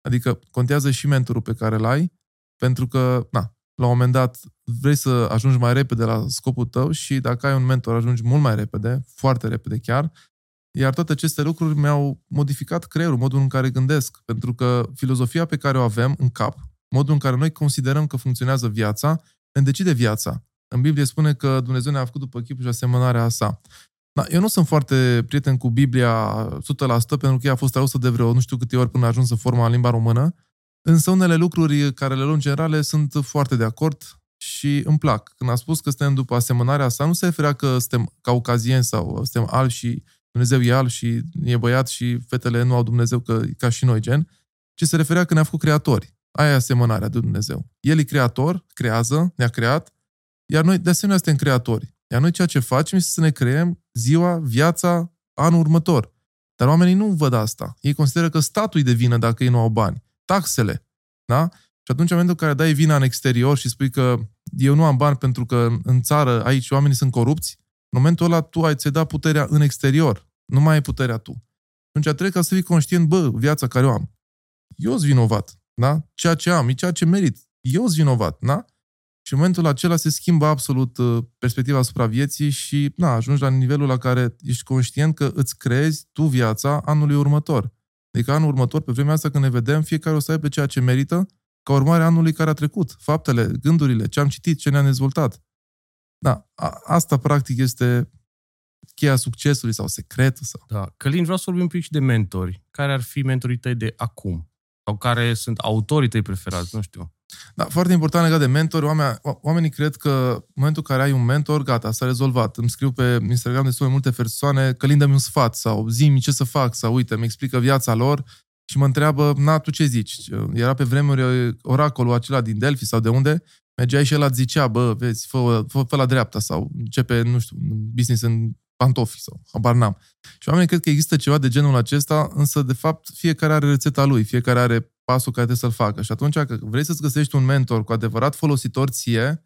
Adică contează și mentorul pe care l-ai, pentru că, na, la un moment dat vrei să ajungi mai repede la scopul tău și dacă ai un mentor ajungi mult mai repede, foarte repede chiar, iar toate aceste lucruri mi-au modificat creierul, modul în care gândesc, pentru că filozofia pe care o avem în cap, modul în care noi considerăm că funcționează viața, ne decide viața. În Biblie spune că Dumnezeu ne-a făcut după chipul și asemănarea sa. Da, eu nu sunt foarte prieten cu Biblia 100% pentru că ea a fost tradusă de vreo nu știu câte ori până a ajuns în forma în limba română, însă unele lucruri care le luăm generale sunt foarte de acord și îmi plac. Când a spus că suntem după asemănarea sa, nu se referea că suntem caucazieni sau suntem albi și Dumnezeu e alb și e băiat și fetele nu au Dumnezeu că, ca și noi, gen, ci se referea că ne-a făcut creatori. Aia e asemănarea de Dumnezeu. El e creator, creează, ne-a creat, iar noi de asemenea suntem creatori. Iar noi ceea ce facem este să ne creăm ziua, viața, anul următor. Dar oamenii nu văd asta. Ei consideră că statul îi de vină dacă ei nu au bani. Taxele. Da? Și atunci, în momentul în care dai vina în exterior și spui că eu nu am bani pentru că în țară aici oamenii sunt corupți, în momentul ăla tu ai ți dat puterea în exterior. Nu mai ai puterea tu. Atunci trebuie ca să fii conștient, bă, viața care o am. Eu sunt vinovat, da? Ceea ce am, e ceea ce merit. Eu sunt vinovat, da? Și în momentul acela se schimbă absolut uh, perspectiva asupra vieții și na, ajungi la nivelul la care ești conștient că îți creezi tu viața anului următor. Adică anul următor, pe vremea asta când ne vedem, fiecare o să aibă ceea ce merită ca urmare a anului care a trecut. Faptele, gândurile, ce am citit, ce ne-am dezvoltat. Da, a, asta practic este cheia succesului sau secretul. Sau... Da. Călin, vreau să vorbim un pic și de mentori. Care ar fi mentorii tăi de acum? Sau care sunt autorii tăi preferați? Nu știu. Da, foarte important legat de mentori. Oamenii, oamenii cred că în momentul în care ai un mentor, gata, s-a rezolvat. Îmi scriu pe Instagram destul de multe persoane că dă-mi un sfat sau zi ce să fac sau uite, mi explică viața lor și mă întreabă, na, tu ce zici? Era pe vremuri oracolul acela din Delphi sau de unde mergeai și el îți zicea, bă, vezi, fă, fă, fă la dreapta sau începe, nu știu, business în pantofi sau habar n-am. Și oamenii cred că există ceva de genul acesta, însă, de fapt, fiecare are rețeta lui, fiecare are pasul care trebuie să-l facă. Și atunci, că vrei să-ți găsești un mentor cu adevărat folositor ție,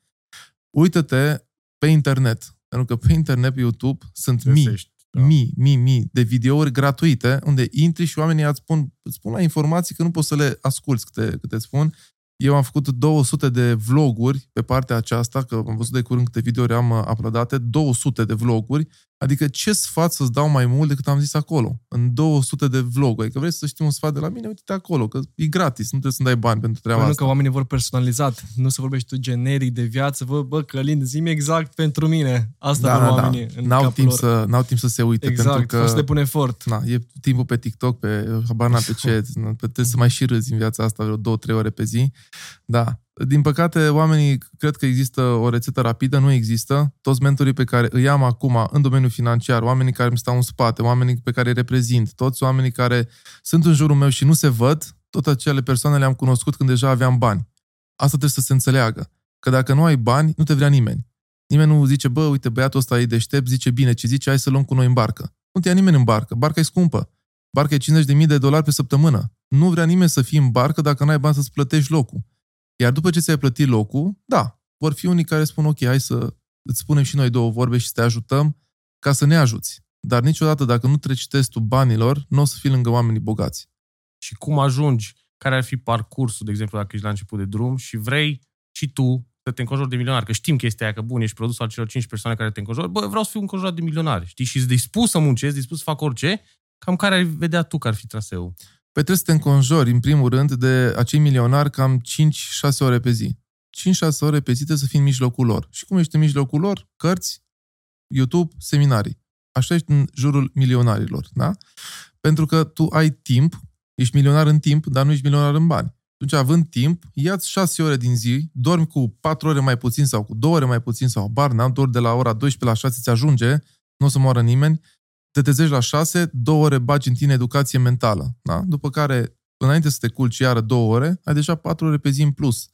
uită-te pe internet. Pentru că pe internet, pe YouTube, sunt Găsești, mii, da. mii, mii, mii de videouri gratuite, unde intri și oamenii îți spun, îți spun la informații că nu poți să le asculți câte, câte spun eu am făcut 200 de vloguri pe partea aceasta, că am văzut de curând câte videouri am uh, uploadate, 200 de vloguri, adică ce sfat să-ți dau mai mult decât am zis acolo, în 200 de vloguri. Adică vrei să știi un sfat de la mine, uite-te acolo, că e gratis, nu trebuie să-mi dai bani pentru treaba păi asta. Nu că oamenii vor personalizat, nu să vorbești tu generic de viață, vă, bă, Călin, zi exact pentru mine. Asta da, vor da, oamenii da. în n-au timp, lor. să, n-au timp să se uite, exact, pentru că... să depune efort. Na, e timpul pe TikTok, pe habar pe ce, [LAUGHS] trebuie să mai și râzi în viața asta vreo două, trei ore pe zi. Da, din păcate, oamenii cred că există o rețetă rapidă, nu există. Toți mentorii pe care îi am acum în domeniul financiar, oamenii care îmi stau în spate, oamenii pe care îi reprezint, toți oamenii care sunt în jurul meu și nu se văd, tot acele persoane le-am cunoscut când deja aveam bani. Asta trebuie să se înțeleagă. Că dacă nu ai bani, nu te vrea nimeni. Nimeni nu zice, bă, uite, băiatul ăsta e deștept, zice bine, ce zice, hai să luăm cu noi în barcă. Nu te ia nimeni în barcă, barca e scumpă. Barca e 50.000 de dolari pe săptămână. Nu vrea nimeni să fii în barcă dacă n-ai bani să-ți plătești locul. Iar după ce ți-ai plătit locul, da, vor fi unii care spun, ok, hai să îți spunem și noi două vorbe și să te ajutăm ca să ne ajuți. Dar niciodată, dacă nu treci testul banilor, nu o să fii lângă oamenii bogați. Și cum ajungi? Care ar fi parcursul, de exemplu, dacă ești la început de drum și vrei și tu să te înconjori de milionari, că știm chestia aia, că bun, ești produsul al celor 5 persoane care te înconjori, bă, vreau să fiu înconjurat de milionari, știi, și dispus să muncesc, dispus să fac orice, cam care ai vedea tu că ar fi traseul? Păi trebuie să te înconjori, în primul rând, de acei milionari cam 5-6 ore pe zi. 5-6 ore pe zi trebuie să fii în mijlocul lor. Și cum ești în mijlocul lor? Cărți, YouTube, seminarii. Așa ești în jurul milionarilor, da? Pentru că tu ai timp, ești milionar în timp, dar nu ești milionar în bani. Atunci, având timp, ia-ți 6 ore din zi, dormi cu 4 ore mai puțin sau cu 2 ore mai puțin sau bar, n-am, doar de la ora 12 la 6 ți ajunge, nu o să moară nimeni, te trezești la șase, două ore bagi în tine educație mentală. Da? După care, înainte să te culci iară două ore, ai deja patru ore pe zi în plus,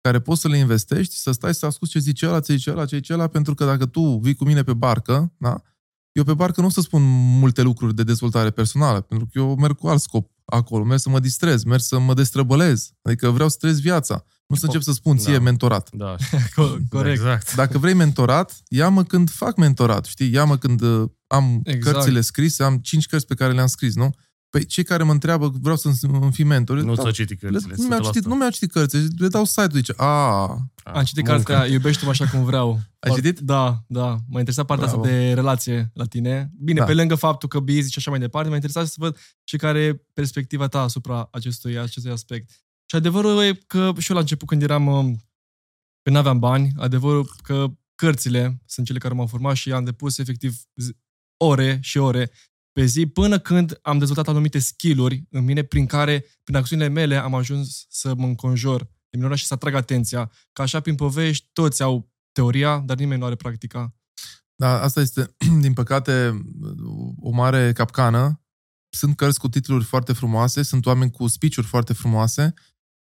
care poți să le investești, să stai să asculti ce zice ăla, ce zice ăla, ce zice ăla, pentru că dacă tu vii cu mine pe barcă, da? eu pe barcă nu o să spun multe lucruri de dezvoltare personală, pentru că eu merg cu alt scop acolo, merg să mă distrez, merg să mă destrăbălez. Adică vreau să trăiesc viața. Nu să încep să spun ție da. mentorat. Da, [LAUGHS] corect. Exact. [LAUGHS] Dacă vrei mentorat, ia-mă când fac mentorat, știi? Ia-mă când uh, am exact. cărțile scrise, am cinci cărți pe care le-am scris, nu? Păi cei care mă întreabă, vreau să îmi fi mentor. Nu ți-au citit cărțile. Nu mi-au citit, nu mi-au citit cărțile. Le dau site-ul, zice, a, Am citit cartea Iubește-mă așa cum vreau. [LAUGHS] Ai citit? Da, da. M-a interesat partea Bravo. asta de relație la tine. Bine, da. pe lângă faptul că busy și așa mai departe, m-a interesat să văd și care e perspectiva ta asupra acestui, acestui aspect. Și adevărul e că și eu la început când eram, um, când aveam bani, adevărul că cărțile sunt cele care m-au format și am depus efectiv ore și ore pe zi, până când am dezvoltat anumite skill-uri în mine, prin care, prin acțiunile mele, am ajuns să mă înconjor de minunat și să atrag atenția. Ca așa, prin povești, toți au teoria, dar nimeni nu are practica. Da, asta este, [CLEARS THROAT] din păcate, o mare capcană. Sunt cărți cu titluri foarte frumoase, sunt oameni cu speech foarte frumoase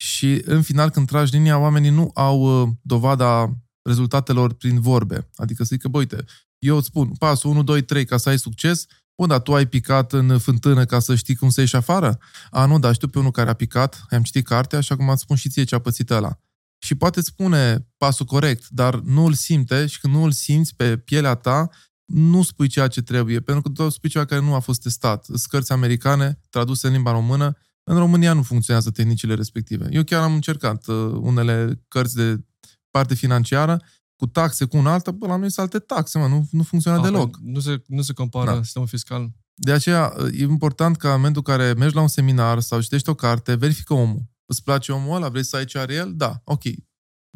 și, în final, când tragi linia, oamenii nu au uh, dovada rezultatelor prin vorbe. Adică să zică, bă, uite, eu îți spun pasul 1, 2, 3 ca să ai succes, Bun, dar tu ai picat în fântână ca să știi cum să ieși afară? A, nu, dar știu pe unul care a picat, am citit cartea, așa cum ați spun și ție ce a pățit ăla. Și poate spune pasul corect, dar nu îl simte și când nu îl simți pe pielea ta, nu spui ceea ce trebuie, pentru că tu spui ceva care nu a fost testat. Scărți americane, traduse în limba română, în România nu funcționează tehnicile respective. Eu chiar am încercat uh, unele cărți de parte financiară cu taxe, cu un altă, bă, la noi sunt alte taxe, mă, nu, nu funcționează ah, deloc. Nu se, nu se compară da. sistemul fiscal. De aceea e important ca în momentul în care mergi la un seminar sau citești o carte, verifică omul. Îți place omul ăla? Vrei să ai ce are el? Da, ok.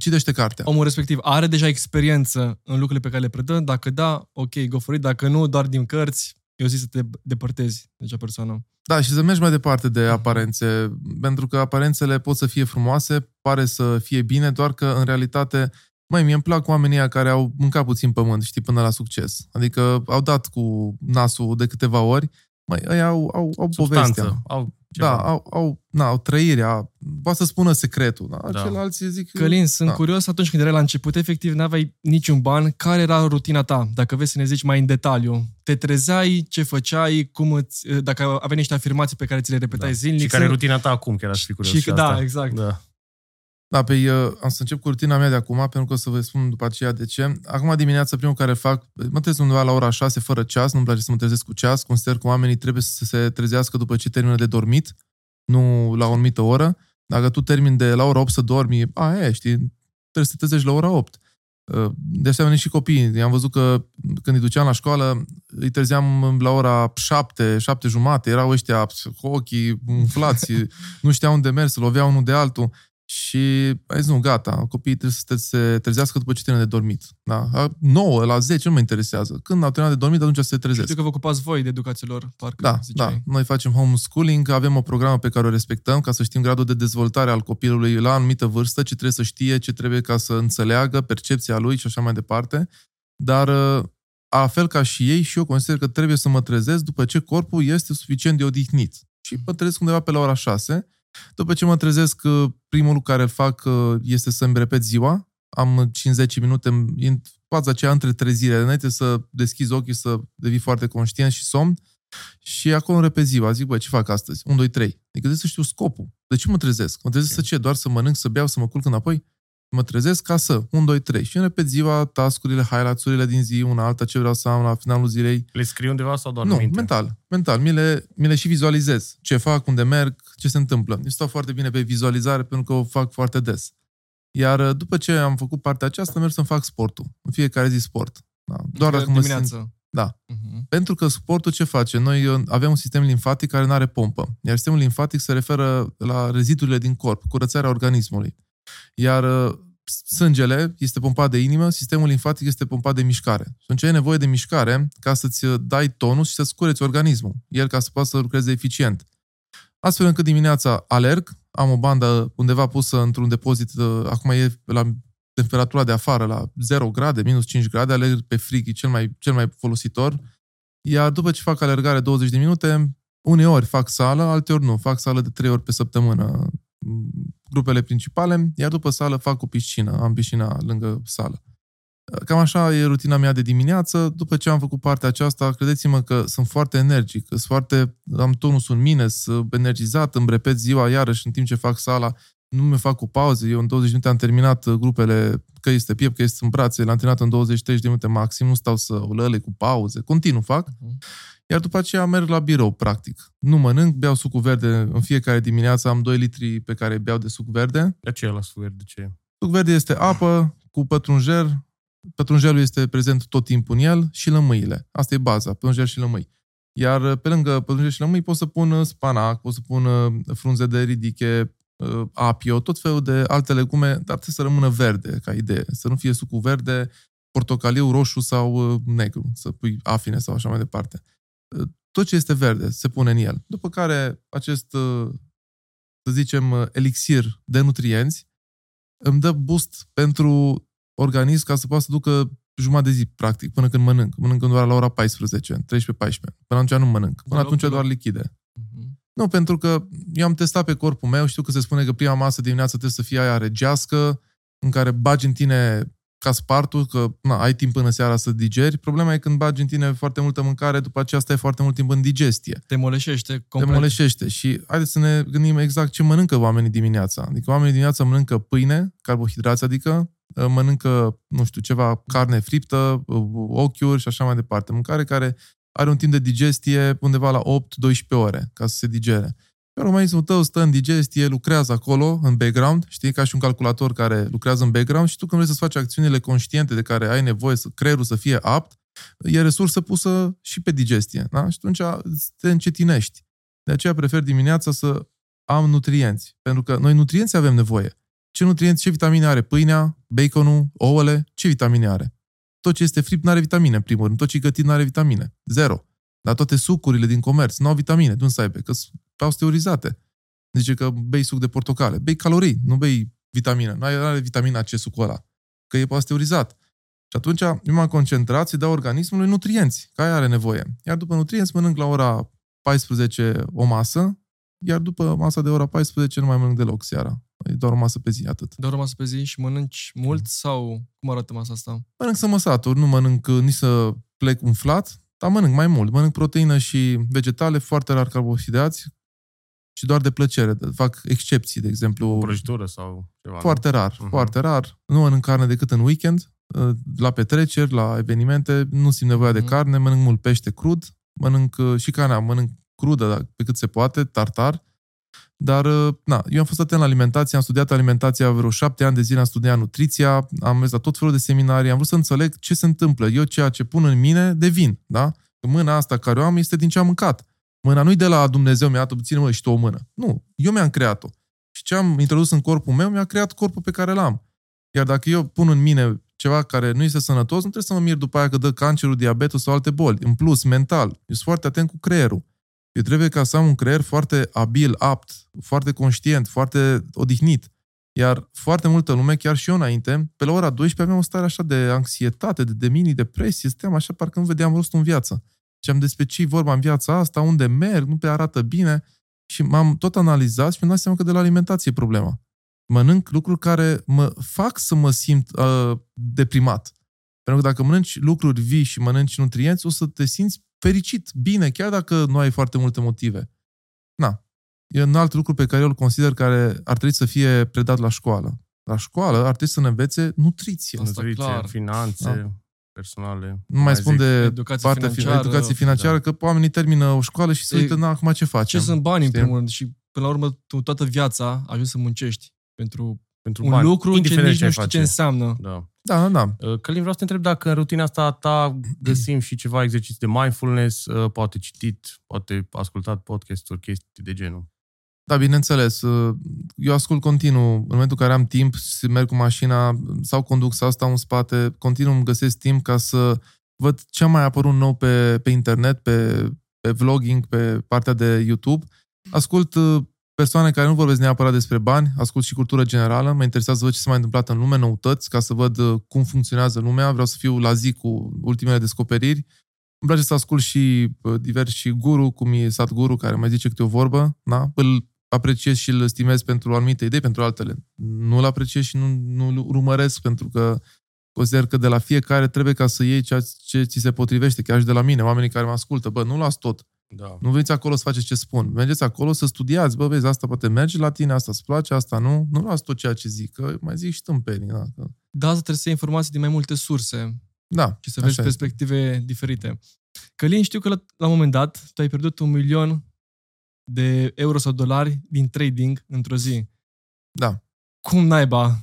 Citește cartea. Omul respectiv are deja experiență în lucrurile pe care le predă? Dacă da, ok, go for it. Dacă nu, doar din cărți, eu zic să te depărtezi de acea persoană. Da, și să mergi mai departe de aparențe, pentru că aparențele pot să fie frumoase, pare să fie bine, doar că în realitate mai mie îmi plac oamenii care au mâncat puțin pământ, știi, până la succes. Adică au dat cu nasul de câteva ori, mai ei au, au, au povestea. Au ceva. Da, au, au, na, au trăirea, poate să spună secretul. Da? da. Ceilalți zic... Călin, sunt da. curios atunci când erai la început, efectiv, n-aveai niciun ban. Care era rutina ta? Dacă vezi să ne zici mai în detaliu. Te trezeai, ce făceai, cum îți, dacă aveai niște afirmații pe care ți le repetai da. zilnic. Și care e rutina ta acum, chiar aș fi curios și, și Da, asta. exact. Da. Da, pe păi, uh, am să încep cu rutina mea de acum, pentru că o să vă spun după aceea de ce. Acum dimineața, primul care fac, mă trezesc undeva la ora 6 fără ceas, nu-mi place să mă trezesc cu ceas, consider că oamenii trebuie să se trezească după ce termină de dormit, nu la o anumită oră. Dacă tu termin de la ora 8 să dormi, a, e, știi, trebuie să te trezești la ora 8. Uh, de așa și copiii. Am văzut că când îi duceam la școală, îi trezeam la ora 7, 7 jumate, erau ăștia cu ochii umflați, [LAUGHS] nu știau unde mers, se loveau unul de altul. Și ai zis, nu, gata, copiii trebuie să se trezească după ce termină de dormit. Da? 9, la 10 nu mă interesează. Când au terminat de dormit, atunci se trezesc. Știu că vă ocupați voi de educația lor, parcă Da, ziceai. da. Noi facem homeschooling, avem o programă pe care o respectăm ca să știm gradul de dezvoltare al copilului la anumită vârstă, ce trebuie să știe, ce trebuie ca să înțeleagă, percepția lui și așa mai departe. Dar a fel ca și ei, și eu consider că trebuie să mă trezesc după ce corpul este suficient de odihnit. Și mă trezesc undeva pe la ora 6, după ce mă trezesc, uh, primul lucru care fac uh, este să-mi repet ziua. Am 5-10 minute în faza aceea între trezire, înainte să deschizi ochii, să devii foarte conștient și somn. Și acolo îmi repet ziua. Zic, băi, ce fac astăzi? 1, 2, 3. Adică trebuie să știu scopul. De ce mă trezesc? Mă trezesc okay. să ce? Doar să mănânc, să beau, să mă culc înapoi? Mă trezesc ca să, 1, 2, 3. Și îmi repet ziua, tascurile, highlights-urile din zi, una alta, ce vreau să am la finalul zilei. Le scrii undeva sau doar Nu, minte? mental. Mental. Mi le, mi le și vizualizez. Ce fac, unde merg, ce se întâmplă. Eu stau foarte bine pe vizualizare pentru că o fac foarte des. Iar uh, după ce am făcut partea aceasta, merg să-mi fac sportul. În fiecare zi sport. Da. Doar dacă dimineață. mă simt... Da. Uh-huh. Pentru că sportul ce face? Noi uh, avem un sistem limfatic care nu are pompă. Iar sistemul limfatic se referă la rezidurile din corp, curățarea organismului. Iar uh, sângele este pompat de inimă, sistemul limfatic este pompat de mișcare. Și atunci ai nevoie de mișcare ca să-ți dai tonus și să-ți cureți organismul, el ca să poată să lucreze eficient. Astfel încât dimineața alerg, am o bandă undeva pusă într-un depozit, uh, acum e la temperatura de afară, la 0 grade, minus 5 grade, alerg pe frig, e cel mai, cel mai folositor. Iar după ce fac alergare 20 de minute, uneori fac sală, alteori nu. Fac sală de 3 ori pe săptămână grupele principale, iar după sală fac o piscină, am piscina lângă sală. Cam așa e rutina mea de dimineață. După ce am făcut partea aceasta, credeți-mă că sunt foarte energic, sunt foarte, am tonusul în mine, sunt energizat, îmi repet ziua iarăși în timp ce fac sala, nu mi fac o pauză. Eu în 20 minute am terminat grupele, că este piept, că este în brațe, l-am terminat în 20-30 de minute maxim, nu stau să o lăle cu pauze, continuu fac. Uh-huh. Iar după aceea merg la birou, practic. Nu mănânc, beau sucul verde în fiecare dimineață, am 2 litri pe care beau de suc verde. De ce la suc verde? Ce Suc verde este apă cu pătrunjel, pătrunjelul este prezent tot timpul în el și lămâile. Asta e baza, pătrunjel și lămâi. Iar pe lângă pătrunjel și lămâi pot să pun spanac, pot să pun frunze de ridiche, apio, tot felul de alte legume, dar trebuie să rămână verde ca idee. Să nu fie sucul verde, portocaliu, roșu sau negru, să pui afine sau așa mai departe tot ce este verde se pune în el. După care acest, uh, să zicem, uh, elixir de nutrienți îmi dă boost pentru organism ca să poată să ducă jumătate de zi, practic, până când mănânc. Mănânc doar la ora 14, 13-14. Până atunci nu mănânc. Până atunci doar lichide. Uh-huh. Nu, pentru că eu am testat pe corpul meu, știu că se spune că prima masă dimineața trebuie să fie aia regească, în care bagi în tine ca spartul, că na, ai timp până seara să digeri. Problema e când bagi în tine foarte multă mâncare, după aceea stai foarte mult timp în digestie. Te moleșește complet. Te moleșește și haideți să ne gândim exact ce mănâncă oamenii dimineața. Adică oamenii dimineața mănâncă pâine, carbohidrați, adică ă, mănâncă, nu știu, ceva carne friptă, ă, ochiuri și așa mai departe. Mâncare care are un timp de digestie undeva la 8-12 ore ca să se digere. Organismul tău stă în digestie, lucrează acolo, în background, știi, ca și un calculator care lucrează în background și tu când vrei să faci acțiunile conștiente de care ai nevoie, să creierul să fie apt, e resursă pusă și pe digestie. Da? Și atunci te încetinești. De aceea prefer dimineața să am nutrienți. Pentru că noi nutrienți avem nevoie. Ce nutrienți, ce vitamine are pâinea, baconul, ouăle, ce vitamine are? Tot ce este fript nu are vitamine, în primul rând. Tot ce e gătit nu are vitamine. Zero. Dar toate sucurile din comerț nu au vitamine. De unde să aibă? Că pasteurizate. Zice că bei suc de portocale. Bei calorii, nu bei vitamine. Nu are vitamina C sucul ăla. Că e pasteurizat. Și atunci eu m-am concentrat să dau organismului nutrienți, care are nevoie. Iar după nutrienți mănânc la ora 14 o masă, iar după masa de ora 14 nu mai mănânc deloc seara. E doar o masă pe zi, atât. Doar o masă pe zi și mănânci mult sau cum arată masa asta? Mănânc să mă satur, nu mănânc nici să plec umflat, dar mănânc mai mult. Mănânc proteină și vegetale, foarte rar carbohidrați, și doar de plăcere. Fac excepții, de exemplu. O prăjitură sau ceva. Foarte rar, uh-huh. foarte rar. Nu mănânc carne decât în weekend, uh, la petreceri, la evenimente, nu simt nevoia uh-huh. de mhm. carne, mănânc mult pește crud, mănânc uh, și carnea, mănânc crudă pe cât se poate, tartar. Dar, uh, na, eu am fost atent la alimentație, am studiat alimentația vreo șapte ani de zile, am studiat nutriția, am mers la tot felul de seminarii, am vrut să înțeleg ce se întâmplă. Eu ceea ce pun în mine devin, da? Mâna asta care o am este din ce am mâncat. Mâna nu-i de la Dumnezeu, mi-a dat ține mă și tu o mână. Nu, eu mi-am creat-o. Și ce am introdus în corpul meu, mi-a creat corpul pe care l-am. Iar dacă eu pun în mine ceva care nu este sănătos, nu trebuie să mă mir după aia că dă cancerul, diabetul sau alte boli. În plus, mental, eu sunt foarte atent cu creierul. Eu trebuie ca să am un creier foarte abil, apt, foarte conștient, foarte odihnit. Iar foarte multă lume, chiar și eu înainte, pe la ora 12 aveam o stare așa de anxietate, de, de mini-depresie, stăteam așa parcă nu vedeam rostul în viață. Și am despre ce vorba în viața asta, unde merg, nu pe arată bine. Și m-am tot analizat și mi-am dat seama că de la alimentație e problema. Mănânc lucruri care mă fac să mă simt uh, deprimat. Pentru că dacă mănânci lucruri vii și mănânci nutrienți, o să te simți fericit, bine, chiar dacă nu ai foarte multe motive. Na, e un alt lucru pe care eu îl consider care ar trebui să fie predat la școală. La școală ar trebui să ne învețe nutriție. Nutriție, Asta, clar. finanțe. Da personale. Nu mai spun de educație partea financiară, educație financiară, da. că oamenii termină o școală și se uită, na, acum ce facem? Ce sunt bani, în primul rând, și până la urmă, tu toată viața ajungi să muncești pentru, pentru un bani, lucru ce nici ce nu știu ce înseamnă. Da. Da, da, da. Uh, Călin, vreau să te întreb dacă în rutina asta ta [CLEARS THROAT] găsim și ceva exerciții de mindfulness, uh, poate citit, poate ascultat podcast-uri, chestii de genul. Da, bineînțeles. Uh, eu ascult continuu. În momentul în care am timp, să merg cu mașina sau conduc sau stau în spate, continuu îmi găsesc timp ca să văd ce a mai apărut nou pe, pe internet, pe, pe vlogging, pe partea de YouTube. Ascult uh, persoane care nu vorbesc neapărat despre bani, ascult și cultură generală, mă interesează să văd ce s-a mai întâmplat în lume, noutăți, ca să văd uh, cum funcționează lumea, vreau să fiu la zi cu ultimele descoperiri. Îmi place să ascult și diversi guru, cum e Sadhguru, care mai zice câte o vorbă, da? Îl apreciez și îl stimez pentru anumite idei, pentru altele. Nu-l apreciez și nu, nu-l urmăresc pentru că Consider că de la fiecare trebuie ca să iei ceea ce ți se potrivește, chiar și de la mine, oamenii care mă ascultă. Bă, nu las tot. Da. Nu veniți acolo să faceți ce spun. Mergeți acolo să studiați. Bă, vezi, asta poate merge la tine, asta îți place, asta nu. Nu las tot ceea ce zic, că mai zic și tâmpenii. Da, da asta trebuie să iei informații din mai multe surse. Da, Și să vezi perspective este. diferite. Călin, știu că la, la un moment dat tu ai pierdut un milion de euro sau dolari din trading într-o zi. Da. Cum naiba?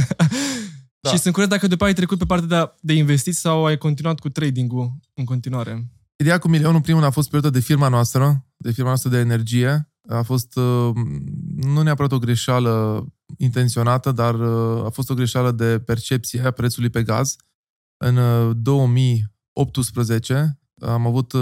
[LAUGHS] da. Și sunt curios dacă după ai trecut pe partea de, de investiții sau ai continuat cu trading-ul în continuare. Ideea cu milionul primul a fost perioada de firma noastră, de firma noastră de energie. A fost uh, nu neapărat o greșeală intenționată, dar uh, a fost o greșeală de percepție a prețului pe gaz. În 2018 uh, am avut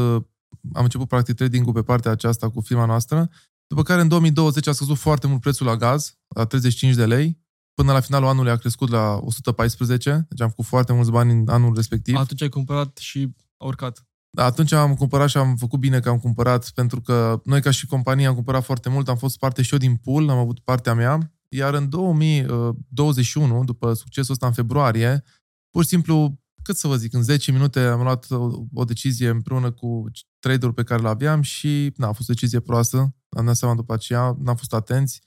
am început practic trading-ul pe partea aceasta cu firma noastră, după care în 2020 a scăzut foarte mult prețul la gaz, la 35 de lei, până la finalul anului a crescut la 114, deci am făcut foarte mulți bani în anul respectiv. Atunci ai cumpărat și a urcat. Da, atunci am cumpărat și am făcut bine că am cumpărat, pentru că noi ca și companie am cumpărat foarte mult, am fost parte și eu din pool, am avut partea mea, iar în 2021, după succesul ăsta în februarie, pur și simplu cât să vă zic, în 10 minute am luat o, o decizie împreună cu traderul pe care l-aveam și na, a fost o decizie proastă. Am dat seama după aceea, n-am fost atenți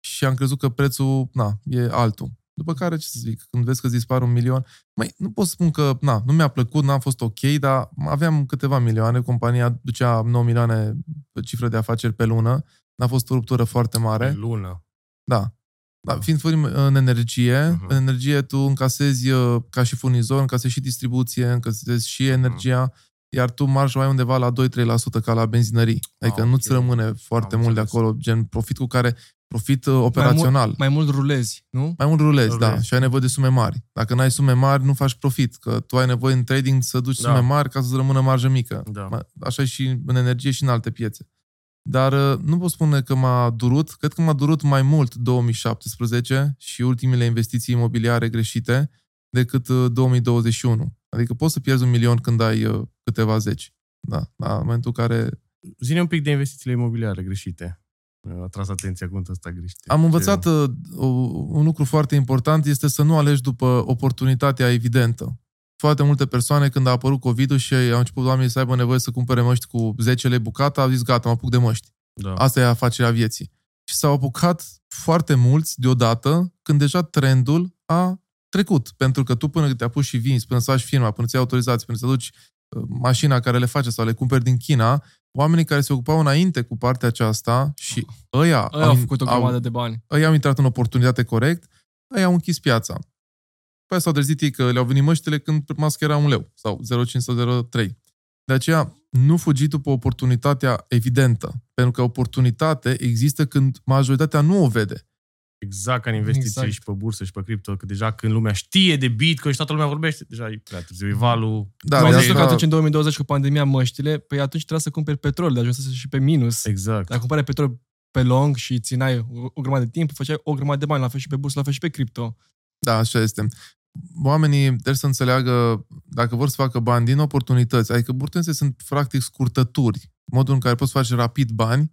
și am crezut că prețul na, e altul. După care, ce să zic, când vezi că îți dispar un milion, mai nu pot spun că na, nu mi-a plăcut, n-a fost ok, dar aveam câteva milioane, compania ducea 9 milioane cifră de afaceri pe lună, n-a fost o ruptură foarte mare. Pe lună? Da. Da, fiind în energie, uh-huh. în energie tu încasezi uh, ca și furnizor, încasezi și distribuție, încasezi și mhm. energia, uh-huh. iar tu marja mai undeva la 2-3% ca la benzinării. Adică ah, nu-ți okay. rămâne foarte Am mult înțeles. de acolo, gen profit cu care profit uh, operațional. Mai mult, mai mult rulezi, nu? Mai mult rulezi, rulezi, da. Și ai nevoie de sume mari. Dacă nu ai sume mari, nu faci profit. Că tu ai nevoie în trading să duci da. sume mari ca să-ți rămână marjă mică. Da. Așa e și în energie și în alte piețe. Dar uh, nu pot spune că m-a durut, cred că m-a durut mai mult 2017 și ultimele investiții imobiliare greșite decât 2021. Uh, adică poți să pierzi un milion când ai uh, câteva zeci. Da, la momentul care... Zine un pic de investițiile imobiliare greșite. A tras atenția cuvântul ăsta greșit. Am învățat Ce... un lucru foarte important, este să nu alegi după oportunitatea evidentă foarte multe persoane, când a apărut COVID-ul și au început oamenii să aibă nevoie să cumpere măști cu 10 lei bucata, au zis gata, mă apuc de măști. Da. Asta e afacerea vieții. Și s-au apucat foarte mulți deodată când deja trendul a trecut. Pentru că tu până te apuci și vinzi, până să faci firma, până să iei autorizații, până să duci uh, mașina care le face sau le cumperi din China, oamenii care se ocupau înainte cu partea aceasta și ăia, ăia au, au făcut o grămadă de bani. Ăia au intrat în oportunitate corect, ăia au închis piața. Păi s-au trezit ei că le-au venit măștile când masca era un leu sau 0,5 sau 0,3. De aceea, nu fugi după oportunitatea evidentă, pentru că oportunitate există când majoritatea nu o vede. Exact ca în investiții exact. și pe bursă și pe cripto, că deja când lumea știe de Bitcoin și toată lumea vorbește, deja e prea târziu, e valul... Da, Mai zis că atunci în 2020 cu pandemia măștile, păi atunci trebuia să cumperi petrol, de ajuns și pe minus. Exact. Dacă cumpărai petrol pe long și țineai o, o grămadă de timp, făceai o grămadă de bani, la fel și pe bursă, la fel și pe cripto. Da, așa este oamenii trebuie să înțeleagă, dacă vor să facă bani din oportunități, adică oportunitățile sunt practic scurtături, modul în care poți face rapid bani,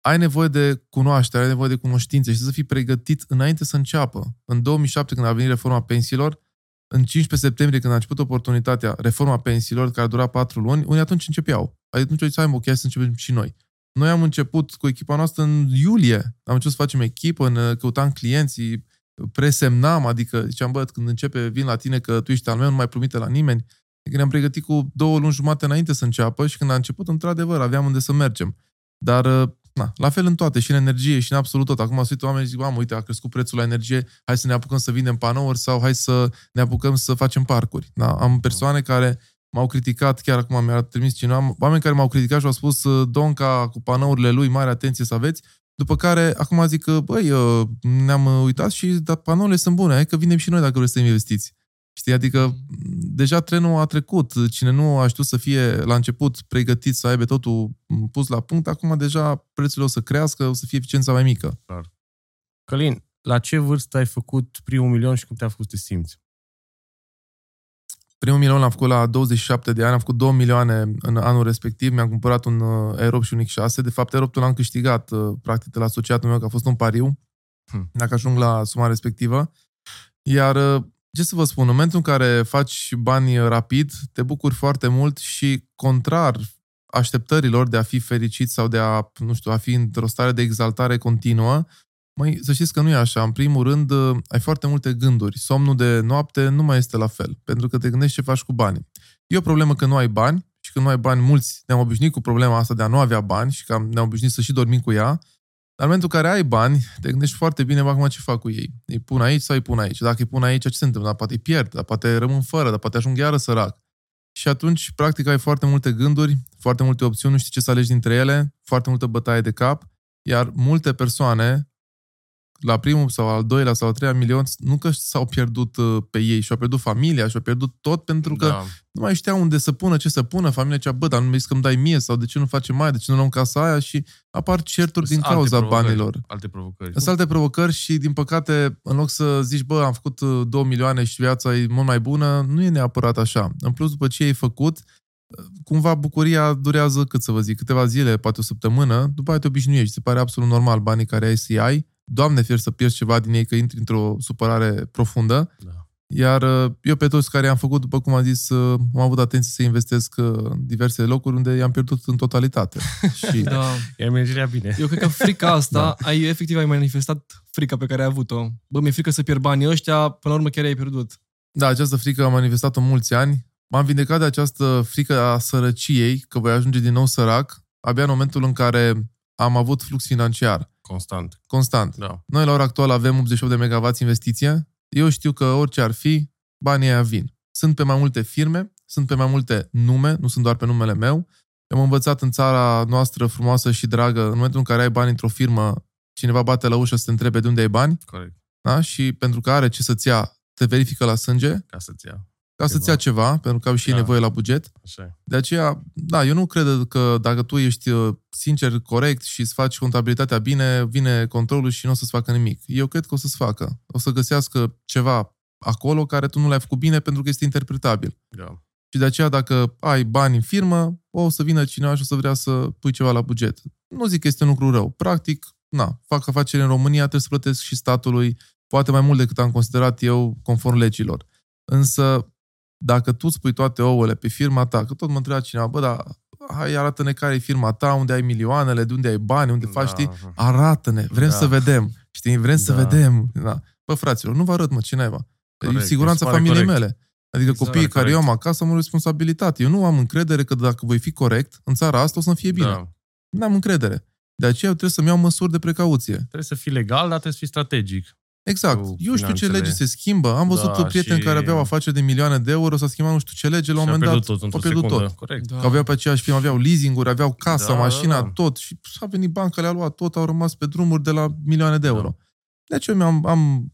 ai nevoie de cunoaștere, ai nevoie de cunoștințe și să fii pregătit înainte să înceapă. În 2007, când a venit reforma pensiilor, în 15 septembrie, când a început oportunitatea, reforma pensiilor, care a durat 4 luni, unii atunci începeau. Adică atunci au zis, hai mă, ok, să începem și noi. Noi am început cu echipa noastră în iulie. Am început să facem echipă, ne căutam clienții, presemnam, adică ziceam, bă, când începe, vin la tine că tu ești al meu, nu mai promite la nimeni. Adică ne-am pregătit cu două luni jumate înainte să înceapă și când a început, într-adevăr, aveam unde să mergem. Dar, uh, na, la fel în toate, și în energie, și în absolut tot. Acum sunt oamenii zic, am, uite, a crescut prețul la energie, hai să ne apucăm să vindem panouri sau hai să ne apucăm să facem parcuri. Da? Am persoane care m-au criticat, chiar acum mi-a trimis cineva, oameni care m-au criticat și au spus, Donca, cu panourile lui, mare atenție să aveți, după care, acum zic că, băi, uh, ne-am uitat și da, panourile sunt bune, hai că vinem și noi dacă vreți să investiți. Știi, adică mm. deja trenul a trecut. Cine nu a știut să fie la început pregătit să aibă totul pus la punct, acum deja prețurile o să crească, o să fie eficiența mai mică. Clar. Călin, la ce vârstă ai făcut primul milion și cum te-a făcut să te simți? Primul milion l-am făcut la 27 de ani, am făcut 2 milioane în anul respectiv, mi-am cumpărat un uh, Aerob și un X6. De fapt, Aerobul l-am câștigat, uh, practic, de la asociatul meu, că a fost un pariu, hmm. dacă ajung la suma respectivă. Iar uh, ce să vă spun, în momentul în care faci bani rapid, te bucuri foarte mult și contrar așteptărilor de a fi fericit sau de a, nu știu, a fi într-o stare de exaltare continuă, Măi, să știți că nu e așa. În primul rând, ai foarte multe gânduri. Somnul de noapte nu mai este la fel, pentru că te gândești ce faci cu banii. E o problemă că nu ai bani și că nu ai bani mulți. Ne-am obișnuit cu problema asta de a nu avea bani și că ne-am obișnuit să și dormim cu ea. Dar în momentul în care ai bani, te gândești foarte bine, acum ce fac cu ei. Îi pun aici sau îi pun aici? Dacă îi pun aici, ce se întâmplă? Dar poate îi pierd, dar poate rămân fără, dar poate ajung iară sărac. Și atunci, practic, ai foarte multe gânduri, foarte multe opțiuni, nu știi ce să alegi dintre ele, foarte multă bătaie de cap, iar multe persoane la primul sau al doilea sau al treilea milion, nu că s-au pierdut uh, pe ei, și-au pierdut familia, și-au pierdut tot pentru că da. nu mai știau unde să pună, ce să pună. Familia cea, bă, dar nu mi că îmi dai mie sau de ce nu face mai, de ce nu luăm casa aia și apar certuri din cauza banilor. Alte provocări. Sunt alte provocări și, din păcate, în loc să zici, bă, am făcut 2 uh, milioane și viața e mult mai bună, nu e neapărat așa. În plus, după ce ai făcut, uh, cumva bucuria durează, cât să vă zic, câteva zile, poate o săptămână, după aia te obișnuiești, se pare absolut normal banii care ai să ai Doamne fier să pierzi ceva din ei, că intri într-o supărare profundă. Da. Iar uh, eu pe toți care am făcut, după cum am zis, uh, am avut atenție să investesc uh, în diverse locuri unde i-am pierdut în totalitate. [LAUGHS] și da. i-ai bine. Eu cred că frica asta, da. ai efectiv ai manifestat frica pe care ai avut-o. Bă, mi-e frică să pierd banii ăștia, până la urmă chiar ai pierdut. Da, această frică am manifestat-o mulți ani. M-am vindecat de această frică a sărăciei, că voi ajunge din nou sărac, abia în momentul în care am avut flux financiar. Constant. Constant. Da. Noi la ora actuală avem 88 de MW investiție. Eu știu că orice ar fi, banii aia vin. Sunt pe mai multe firme, sunt pe mai multe nume, nu sunt doar pe numele meu. Am învățat în țara noastră frumoasă și dragă, în momentul în care ai bani într-o firmă, cineva bate la ușă să te întrebe de unde ai bani. Corect. Da? Și pentru că are ce să-ți ia, te verifică la sânge. Ca să-ți ia ca să-ți ia ceva, pentru că au și da. nevoie la buget. Așa. De aceea, da, eu nu cred că dacă tu ești uh, sincer, corect și îți faci contabilitatea bine, vine controlul și nu o să-ți facă nimic. Eu cred că o să-ți facă. O să găsească ceva acolo care tu nu l-ai făcut bine pentru că este interpretabil. Da. Și de aceea, dacă ai bani în firmă, o să vină cineva și o să vrea să pui ceva la buget. Nu zic că este un lucru rău. Practic, na, fac afaceri în România, trebuie să plătesc și statului, poate mai mult decât am considerat eu, conform legilor. Însă, dacă tu spui toate ouăle pe firma ta, că tot mă întreba cineva, bă, dar hai arată-ne care e firma ta, unde ai milioanele, de unde ai bani, unde da. faci, știi? Arată-ne, vrem da. să vedem, știi? Vrem da. să vedem. Da. Bă, fraților, nu vă arăt, mă, cineva. Corect, e siguranța familiei corect. mele. Adică exact, copiii care corect. eu am acasă am o responsabilitate. Eu nu am încredere că dacă voi fi corect, în țara asta o să fie bine. Da. Nu am încredere. De aceea eu trebuie să-mi iau măsuri de precauție. Trebuie să fii legal, dar trebuie să fii strategic. Exact. Eu știu ce lege se schimbă. Am văzut da, prieteni și... care aveau afaceri de milioane de euro, s-a schimbat nu știu ce lege, la un moment dat tot, au pierdut tot. Corect. Da. Că aveau pe aceeași firmă, aveau leasing-uri, aveau casa, da, mașina, da, da. tot. Și a venit banca, le-a luat tot, au rămas pe drumuri de la milioane de euro. Da. Deci eu am, am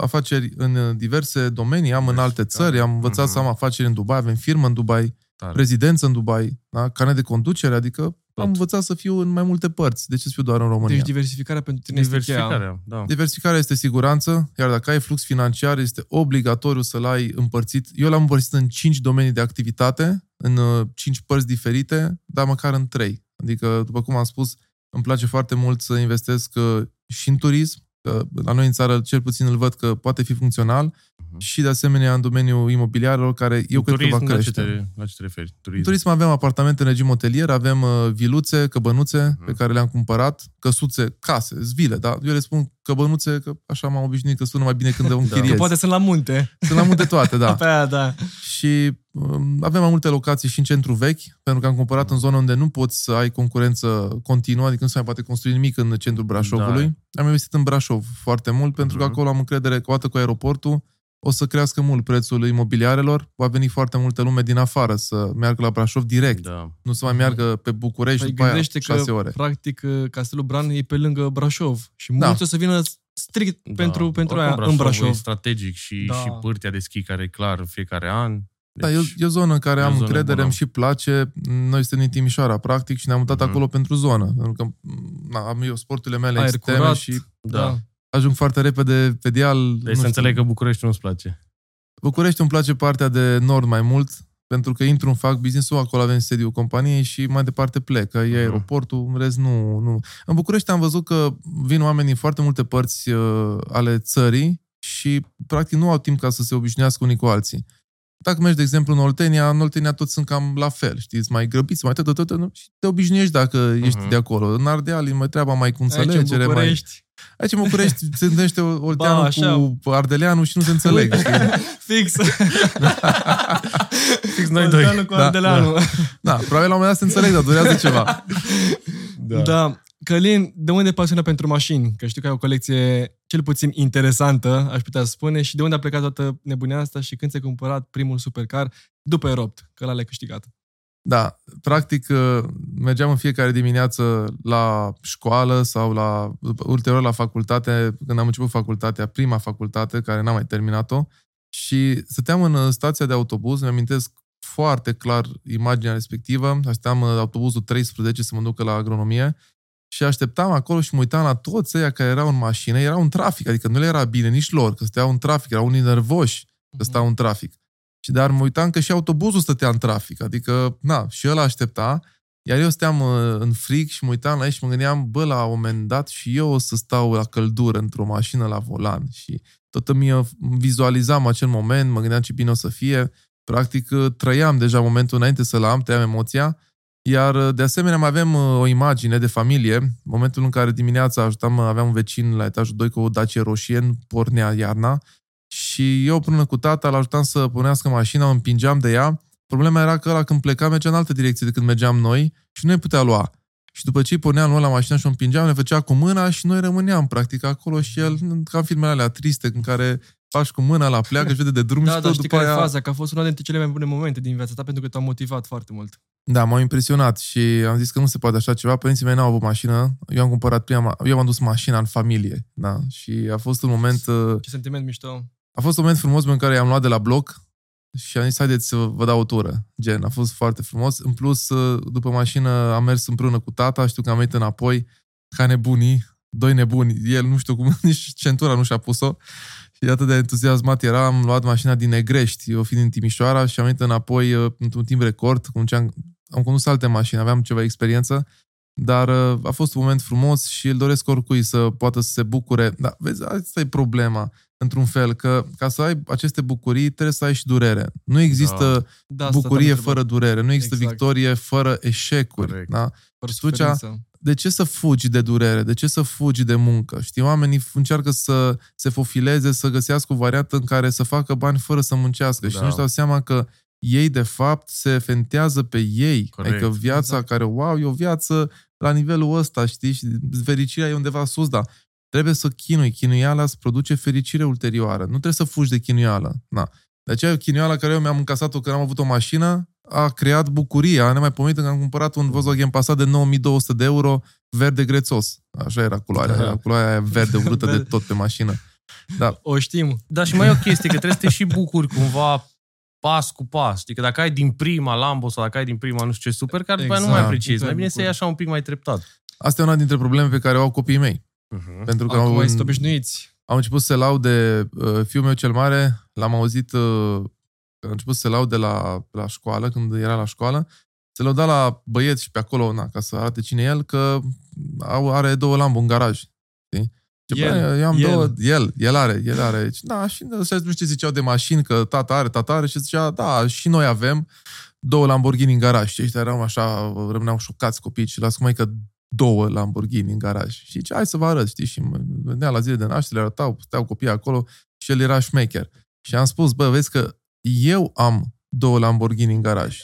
afaceri în diverse domenii, am în alte țări, am învățat mm-hmm. să am afaceri în Dubai, avem firmă în Dubai, Tare. rezidență în Dubai, da? carnet de conducere, adică tot. Am învățat să fiu în mai multe părți. De ce să fiu doar în România? Deci diversificarea pentru tine diversificarea, este da. Diversificarea este siguranță, iar dacă ai flux financiar, este obligatoriu să-l ai împărțit. Eu l-am împărțit în cinci domenii de activitate, în uh, cinci părți diferite, dar măcar în trei. Adică, după cum am spus, îmi place foarte mult să investesc uh, și în turism, că la noi în țară cel puțin îl văd că poate fi funcțional uh-huh. și de asemenea în domeniul imobiliarelor care eu cred turism, că va crește. La ce te, la ce te referi? Turism. În turism avem apartamente în regim hotelier, avem uh, viluțe, căbănuțe uh-huh. pe care le-am cumpărat, căsuțe, case, zvile, da? Eu le spun căbănuțe, că așa m-am obișnuit că sună mai bine când le închiriez. da. poate sunt la munte. Sunt la munte toate, da. [LAUGHS] Pe aia, da. Și um, avem mai multe locații și în centru vechi, pentru că am cumpărat în zone unde nu poți să ai concurență continuă, adică nu se mai poate construi nimic în centrul Brașovului. Da. Am investit în Brașov foarte mult, pentru că mhm. acolo am încredere că odată cu aeroportul o să crească mult prețul imobiliarelor, va veni foarte multă lume din afară să meargă la Brașov direct, da. nu să mai meargă pe București păi după aia șase ore. practic Castelul Bran e pe lângă Brașov și da. mulți o să vină strict da. pentru, pentru aia Brașov în Brașov. E strategic și, da. și pârtia de schi care e clar fiecare an. Deci, da, e o, deci e o zonă în care am încredere, îmi și place. Noi suntem din Timișoara, practic, și ne-am mutat mm-hmm. acolo pentru zonă. Pentru că na, am eu sporturile mele Aer extreme curat, și da. Ajung foarte repede pe deal. Deci să înțeleg că București nu-ți place. București îmi place partea de nord mai mult, pentru că intru în fac business-ul, acolo avem sediul companiei și mai departe plec, că e uh-huh. aeroportul, în rest nu, nu. În București am văzut că vin oameni din foarte multe părți uh, ale țării și practic nu au timp ca să se obișnuiască unii cu alții. Dacă mergi, de exemplu, în Oltenia, în Oltenia toți sunt cam la fel, știi, mai grăbiți, mai tot, tot, tot, și te obișnuiești dacă uh-huh. ești de acolo. În Ardeal e mai treaba mai cu înțelegere. Aici în București. [LAUGHS] Mai... Aici în București se întâlnește Olteanul cu Ardeleanul și nu se înțeleg. [LAUGHS] Știi? Fix. [LAUGHS] Fix noi doi. Olteanul cu Ardeleanul. Da, da. da, probabil la un moment dat se înțeleg, dar durează ceva. Da. da. Călin, de unde e pasiunea pentru mașini? Că știu că ai o colecție cel puțin interesantă, aș putea spune, și de unde a plecat toată nebunia asta și când ți-ai cumpărat primul supercar după Eropt, că l-a câștigat? Da, practic uh, mergeam în fiecare dimineață la școală sau la ulterior la facultate, când am început facultatea, prima facultate, care n-am mai terminat-o, și stăteam în uh, stația de autobuz, mi amintesc foarte clar imaginea respectivă, așteptam uh, autobuzul 13 să mă ducă la agronomie și așteptam acolo și mă uitam la toți ăia care erau în mașină, erau în trafic, adică nu le era bine nici lor, că stăteau în trafic, erau unii nervoși că mhm. stau în trafic. Și dar mă uitam că și autobuzul stătea în trafic, adică, na, și el aștepta, iar eu steam uh, în frig și mă uitam la ei și mă gândeam, bă, la un moment dat și eu o să stau la căldură într-o mașină la volan și tot îmi vizualizam acel moment, mă gândeam ce bine o să fie. Practic, uh, trăiam deja momentul înainte să-l am, trăiam emoția iar, uh, de asemenea, mai avem uh, o imagine de familie. Momentul în care dimineața ajutam, uh, aveam un vecin la etajul 2 cu o Dacia roșie, pornea iarna și eu până cu tata îl ajutam să punească mașina, o împingeam de ea. Problema era că ăla când pleca mergea în altă direcție decât mergeam noi și nu ne putea lua. Și după ce îi puneam noi la mașină și o împingeam, ne făcea cu mâna și noi rămâneam practic acolo și el, ca în filmele alea triste în care faci cu mâna la pleacă și vede de drum da, și tot știi după care aia... faza, că a fost una dintre cele mai bune momente din viața ta pentru că te-a motivat foarte mult. Da, m-a impresionat și am zis că nu se poate așa ceva. Părinții mei n-au avut mașină. Eu am cumpărat prima, eu am dus mașina în familie. Da, și a fost un moment... Uh, Ce sentiment mișto. A fost un moment frumos în care i-am luat de la bloc și am zis, haideți să vă dau o tură. Gen, a fost foarte frumos. În plus, uh, după mașină am mers împreună cu tata, știu că am venit înapoi, ca nebunii, doi nebuni. El, nu știu cum, [LAUGHS] nici centura nu și-a pus-o. Și atât de entuziasmat era, am luat mașina din Negrești, eu fiind în Timișoara și am venit înapoi uh, într-un timp record, cum am, am condus alte mașini, aveam ceva experiență, dar uh, a fost un moment frumos și îl doresc oricui să poată să se bucure. Dar vezi, asta e problema, într-un fel, că ca să ai aceste bucurii trebuie să ai și durere. Nu există da. bucurie fără durere, nu există exact. victorie fără eșecuri. Corect. Da? Fără și atunci, de ce să fugi de durere? De ce să fugi de muncă? Știi, oamenii încearcă să se fofileze, să găsească o variantă în care să facă bani fără să muncească da. și nu-și dau seama că ei, de fapt, se fentează pe ei. Corect. Adică viața exact. care, wow, e o viață la nivelul ăsta, știi? Și fericirea e undeva sus, dar trebuie să chinui. Chinuiala îți produce fericire ulterioară. Nu trebuie să fugi de chinuială. Na. De aceea, chinuiala care eu mi-am încasat-o când am avut o mașină, a creat bucuria nemaipomenit că am cumpărat un Volkswagen Passat de 9200 de euro verde grețos. Așa era culoarea. Era culoarea aia verde urâtă de tot pe mașină. Da. O știm. Da, și mai e o chestie, că trebuie să te și bucuri cumva pas cu pas. Știi că dacă ai din prima Lambo sau dacă ai din prima nu știu ce supercar, exact. nu mai exact. apreciezi. Exact. Mai bine să iei așa un pic mai treptat. Asta e una dintre probleme pe care o au copiii mei. Uh-huh. Pentru că Acum au, sunt obișnuiți. Am început să laude uh, fiul meu cel mare, l-am auzit uh, a început să se laude la, la școală, când era la școală, se lăuda la băieți și pe acolo, na, ca să arate cine e el, că au, are două lambu în garaj. Știi? Ce el, bă, eu am el. două, el, el are, el are. Da, și nu știu ce ziceau de mașini, că tata are, tata are și zicea, da, și noi avem două Lamborghini în garaj. Și ăștia erau așa, rămâneau șocați copii și las cum că două Lamborghini în garaj. Și zice, hai să vă arăt, știi? Și venea la zile de naștere, arătau, steau copiii acolo și el era șmecher. Și am spus, bă, vezi că eu am două Lamborghini în garaj.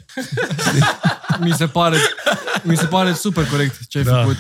[LAUGHS] mi, se pare, mi se pare super corect ce ai da. făcut.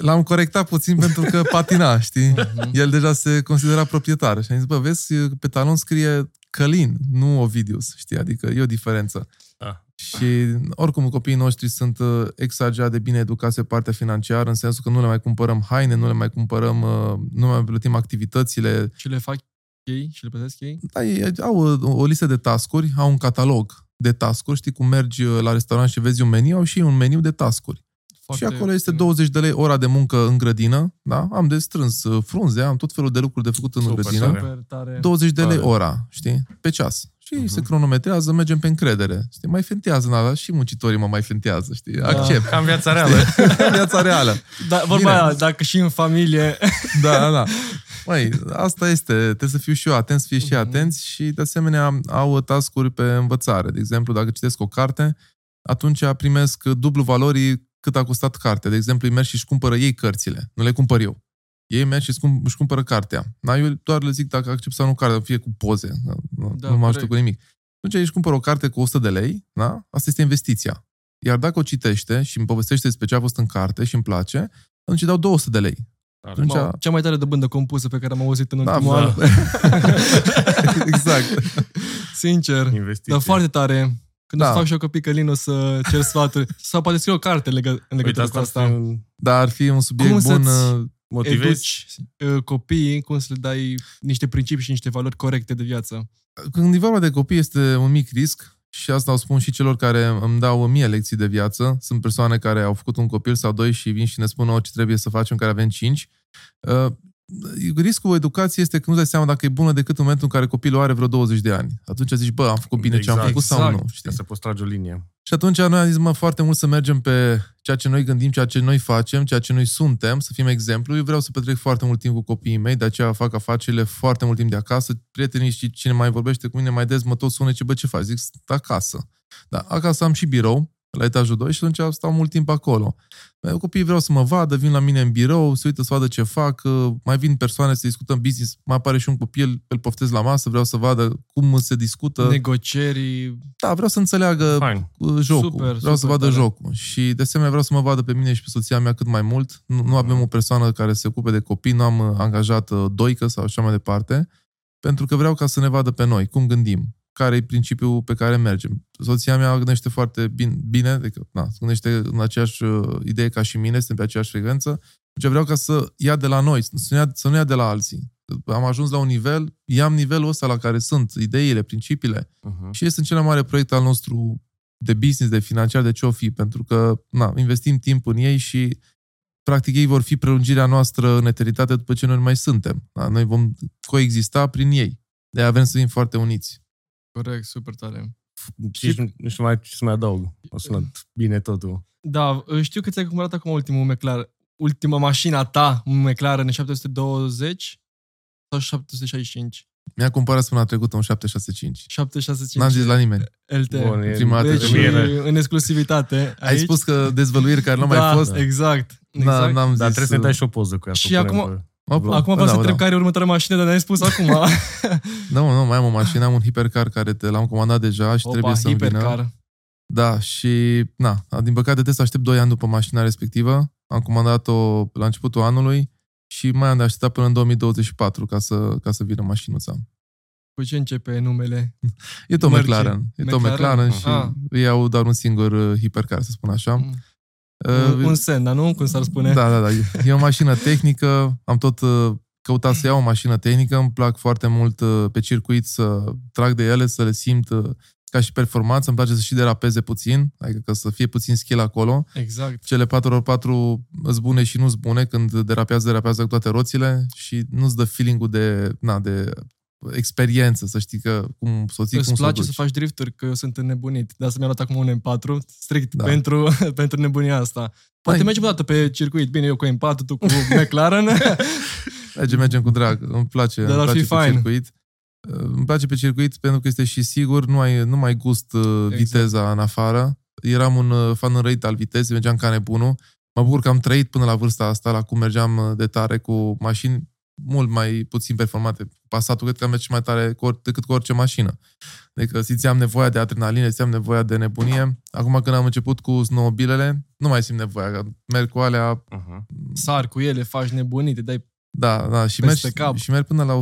L-am corectat puțin pentru că patina, știi? Uh-huh. El deja se considera proprietar. Și am zis, bă, vezi, pe talon scrie Călin, nu Ovidius, știi? Adică e o diferență. Da. Și oricum copiii noștri sunt uh, exagerat de bine educați pe partea financiară, în sensul că nu le mai cumpărăm haine, nu le mai cumpărăm, uh, nu mai plătim activitățile. Și le fac ei și le plătesc ei? Da, ei au o, o listă de tascuri, au un catalog de tascuri, știi cum mergi uh, la restaurant și vezi un meniu, au și un meniu de tascuri. Foarte și acolo este 20 de lei ora de muncă în grădină, da? Am de strâns uh, frunze, am tot felul de lucruri de făcut în Super grădină. Tare. Tare. 20 de lei ora, știi? Pe ceas. Și uh-huh. se cronometrează, mergem pe încredere. Știi? Mai fentează, da, și muncitorii mă mai fentează, știi? Da. Accept. Ca în viața reală. [LAUGHS] viața reală. Da, vorba aia, dacă și în familie... da, da, da. [LAUGHS] Măi, asta este. Trebuie să fiu și eu atent, să fie și mm-hmm. atenți și, de asemenea, au tascuri pe învățare. De exemplu, dacă citesc o carte, atunci primesc dublu valorii cât a costat cartea. De exemplu, îi merg și își cumpără ei cărțile. Nu le cumpăr eu. Ei merg și își cumpără cartea. Da, eu doar le zic dacă accept sau nu cartea, fie cu poze. Nu, da, nu mă ajută cu nimic. Atunci își cumpără o carte cu 100 de lei, da? Asta este investiția. Iar dacă o citește și îmi povestește despre ce a fost în carte și îmi place, atunci îi dau 200 de lei. Atunci... Mă, cea mai tare de bândă compusă pe care am auzit în da, ultimul [LAUGHS] an. exact. Sincer. Investiție. Dar foarte tare. Când da. o să fac și eu copii călin, o să cer sfaturi. [LAUGHS] Sau poate scriu o carte legă, în legătură cu asta. Un... Da, ar fi un subiect cum bun. Uh, motivezi educi uh, copiii, cum să le dai niște principii și niște valori corecte de viață. Când e vorba de copii, este un mic risc și asta o spun și celor care îmi dau mie lecții de viață. Sunt persoane care au făcut un copil sau doi și vin și ne spun ce trebuie să facem, care avem cinci. Uh, riscul educației este că nu dai seama dacă e bună decât în momentul în care copilul are vreo 20 de ani. Atunci zici, bă, am făcut bine exact, ce am făcut exact. sau nu. Știi? Să poți trage o linie. Și atunci noi am zis, mă, foarte mult să mergem pe ceea ce noi gândim, ceea ce noi facem, ceea ce noi suntem, să fim exemplu. Eu vreau să petrec foarte mult timp cu copiii mei, de aceea fac afacerile foarte mult timp de acasă. Prietenii și cine mai vorbește cu mine mai des mă tot sună ce, bă, ce faci? Zic, acasă. Da, acasă am și birou, la etajul 2 și atunci stau mult timp acolo. Copiii vreau să mă vadă, vin la mine în birou, se uită să vadă ce fac, mai vin persoane să discutăm business, mai apare și un copil, îl poftez la masă, vreau să vadă cum se discută. Negocieri. Da, vreau să înțeleagă Fine. jocul, super, vreau super să vadă tare. jocul. Și de asemenea vreau să mă vadă pe mine și pe soția mea cât mai mult. Nu, nu avem o persoană care se ocupe de copii, nu am angajat uh, doică sau așa mai departe, pentru că vreau ca să ne vadă pe noi, cum gândim care e principiul pe care mergem. Soția mea gândește foarte bine, bine adică, na, gândește în aceeași uh, idee ca și mine, suntem pe aceeași frecvență. Deci vreau ca să ia de la noi, să nu ia, să nu ia de la alții. Am ajuns la un nivel, i-am nivelul ăsta la care sunt, ideile, principiile. Uh-huh. Și este în cel mai mare proiect al nostru de business, de financiar, de ce o fi, pentru că na, investim timp în ei și practic ei vor fi prelungirea noastră în eternitate după ce noi mai suntem. Da? Noi vom coexista prin ei. De aia vrem să fim foarte uniți. Corect, super tare. Și nu, nu știu mai ce să mai adaug. O sunat bine totul. Da, știu că ți-ai cumpărat acum ultimul McLaren. Ultima mașina ta, un McLaren 720 sau 765? Mi-a cumpărat săptămâna trecută un 765. 765. N-am zis la nimeni. LT. Bun, Prima dată deci, în exclusivitate. Aici. Ai spus că dezvăluiri care nu da, mai fost? exact. exact. Da, n-am zis. Dar trebuie să ne dai și o poză cu ea. Și acum, Opa, Acum vreau da, să întreb da. care e următoarea mașină, dar ne-ai spus acum. [LAUGHS] [LAUGHS] nu, nu, mai am o mașină, am un hipercar care te l-am comandat deja și Opa, trebuie să hipercar. vină. Da, și na, din păcate trebuie să aștept 2 ani după mașina respectivă. Am comandat-o la începutul anului și mai am de așteptat până în 2024 ca să, ca să vină mașinuța. Cu ce începe numele? E tot McLaren. E tot McLaren și ah. iau doar un singur uh, hipercar, să spun așa. Mm. Uh, un sen, dar nu? Cum s-ar spune? Da, da, da. E o mașină tehnică. Am tot uh, căutat să iau o mașină tehnică. Îmi plac foarte mult uh, pe circuit să trag de ele, să le simt uh, ca și performanță. Îmi place să și derapeze puțin, adică că să fie puțin skill acolo. Exact. Cele 4x4 îți bune și nu-ți bune când derapează, derapează cu toate roțile și nu-ți dă feeling-ul de, na, de experiență, să știi că cum soții, Îți cum place să, să faci drifturi, că eu sunt înnebunit. De asta mi-a luat acum un M4, strict da. pentru, [LAUGHS] pentru nebunia asta. Poate Hai. mergem o dată pe circuit. Bine, eu cu M4, tu cu [LAUGHS] McLaren. [LAUGHS] mergem, mergem cu drag. Îmi place, Dar îmi place fi pe fine. circuit. Îmi place pe circuit pentru că este și sigur, nu ai, nu mai gust uh, exact. viteza în afară. Eram un uh, fan înrăit al vitezei, mergeam ca nebunul. Mă bucur că am trăit până la vârsta asta, la cum mergeam uh, de tare cu mașini mult mai puțin performate. Pasatul cred că merge mai tare decât cu orice mașină. Adică simțeam nevoia de adrenalină, simțeam nevoia de nebunie. Acum când am început cu snowmobilele, nu mai simt nevoia. Că merg cu alea... Uh-huh. Sar cu ele, faci nebunii, te dai da, da, și mergi, cap. și mergi până la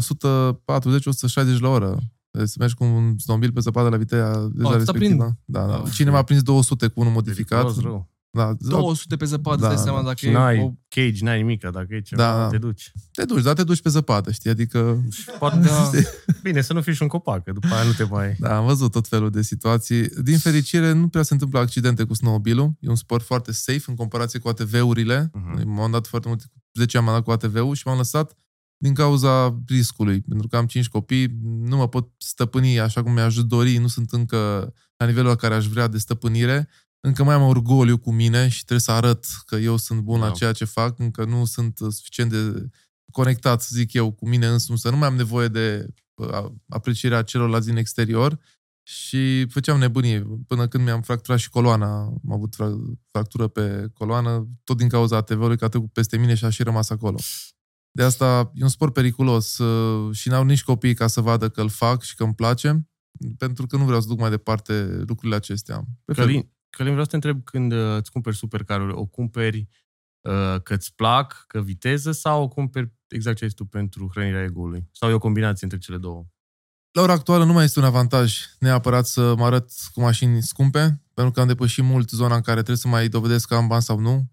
140-160 la oră. Deci să mergi cu un snowmobil pe zăpadă la viteza deja oh, respectivă. Da, da. Oh, Cineva a prins 200 cu unul modificat. Rău. Da, 200 pe zăpadă, da. dai seama dacă și e n-ai o... cage, n-ai nimic, dacă e ceva, da. te duci. Te duci, dar te duci pe zăpadă, știi? Adică... Poate, da. [LAUGHS] Bine, să nu fii și un copac, că după aia nu te mai... Da, am văzut tot felul de situații. Din fericire, nu prea se întâmplă accidente cu snowmobile E un sport foarte safe în comparație cu ATV-urile. Uh-huh. M-am dat foarte mult, 10 ani am dat cu ATV-ul și m-am lăsat din cauza riscului. Pentru că am 5 copii, nu mă pot stăpâni așa cum mi-aș dori, nu sunt încă la nivelul la care aș vrea de stăpânire încă mai am orgoliu cu mine și trebuie să arăt că eu sunt bun da. la ceea ce fac, încă nu sunt suficient de conectat, să zic eu, cu mine însumi, să nu mai am nevoie de uh, aprecierea celorlalți din exterior și făceam nebunie până când mi-am fracturat și coloana. Am avut fractură pe coloană, tot din cauza ATV-ului, că a trecut peste mine și a și rămas acolo. De asta e un sport periculos uh, și n-au nici copii ca să vadă că îl fac și că îmi place, pentru că nu vreau să duc mai departe lucrurile acestea. Călin, Călin, vreau să te întreb când uh, îți cumperi supercaruri, o cumperi uh, că îți plac, că viteză sau o cumperi exact ce ai tu pentru hrănirea ego-ului? Sau e o combinație între cele două? La ora actuală nu mai este un avantaj neapărat să mă arăt cu mașini scumpe, pentru că am depășit mult zona în care trebuie să mai dovedesc că am bani sau nu.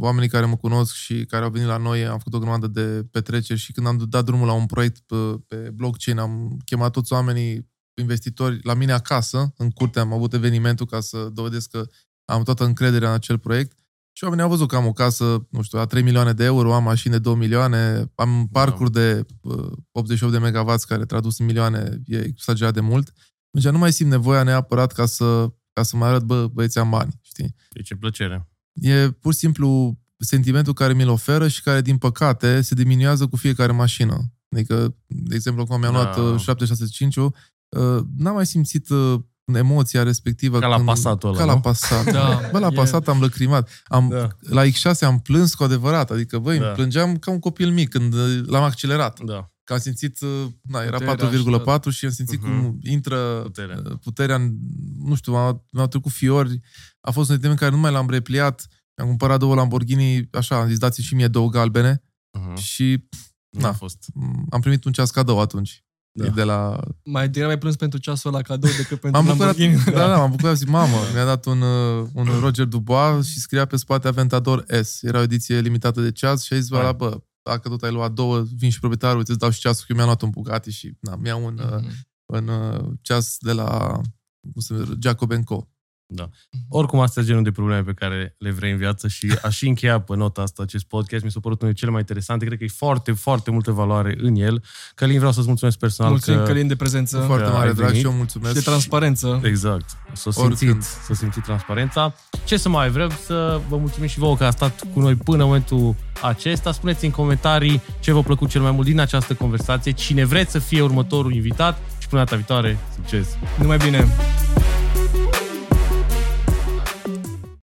Oamenii care mă cunosc și care au venit la noi, am făcut o grămadă de petreceri și când am dat drumul la un proiect pe, pe blockchain, am chemat toți oamenii investitori la mine acasă, în curte, am avut evenimentul ca să dovedesc că am toată încrederea în acel proiect și oamenii au văzut că am o casă, nu știu, la 3 milioane de euro, am mașini de 2 milioane, am parcuri da. de uh, 88 de megawatts care tradus în milioane e exagerat de mult. Deci nu mai simt nevoia neapărat ca să, ca să mă arăt, bă, băieți, am bani, știi? E ce plăcere. E pur și simplu sentimentul care mi-l oferă și care, din păcate, se diminuează cu fiecare mașină. Adică, de exemplu, acum mi-am da. luat uh, 765 uh, n-am mai simțit uh, emoția respectivă. Ca la pasatul ăla, Ca la pasat. Da. Bă, la pasat am lăcrimat. Am, da. La X6 am plâns cu adevărat. Adică, băi, da. plângeam ca un copil mic când uh, l-am accelerat. Da. Că am simțit, uh, na, era 4,4 și am simțit uh-huh. cum intră puterea, puterea în, nu știu, mi-au trecut fiori. A fost un sentiment care nu mai l-am repliat. Am cumpărat două Lamborghini, așa, am zis, dați și mie două galbene. Uh-huh. Și, na, a fost. am primit un ceas cadou atunci. Da. De la... Mai degrabă ai plâns pentru ceasul la cadou decât pentru am bucurat, Da, da, m-am bucurat. Zic, mamă, mi-a dat un, uh, un Roger Dubois și scria pe spate Aventador S. Era o ediție limitată de ceas și a zis, bă, bă, dacă tot ai luat două, vin și proprietarul, uite, îți dau și ceasul, că eu mi-am luat un Bugatti și na, mi-am un, mm-hmm. un, un ceas de la cum se Jacob Co. Da. Mhm. Oricum, astea sunt genul de probleme pe care le vrei în viață și aș și încheia pe nota asta acest podcast. Mi s-a părut unul cele mai interesante. Cred că e foarte, foarte multă valoare în el. Călin, vreau să-ți mulțumesc personal. Mulțumim, că Călin, de prezență. Foarte mare drag și eu mulțumesc. Și de transparență. Exact. Să simțit, să simțit transparența. Ce să mai vrem? Să vă mulțumim și vouă că a stat cu noi până în momentul acesta. Spuneți în comentarii ce v-a plăcut cel mai mult din această conversație, cine vreți să fie următorul invitat și până data viitoare, succes! Numai bine!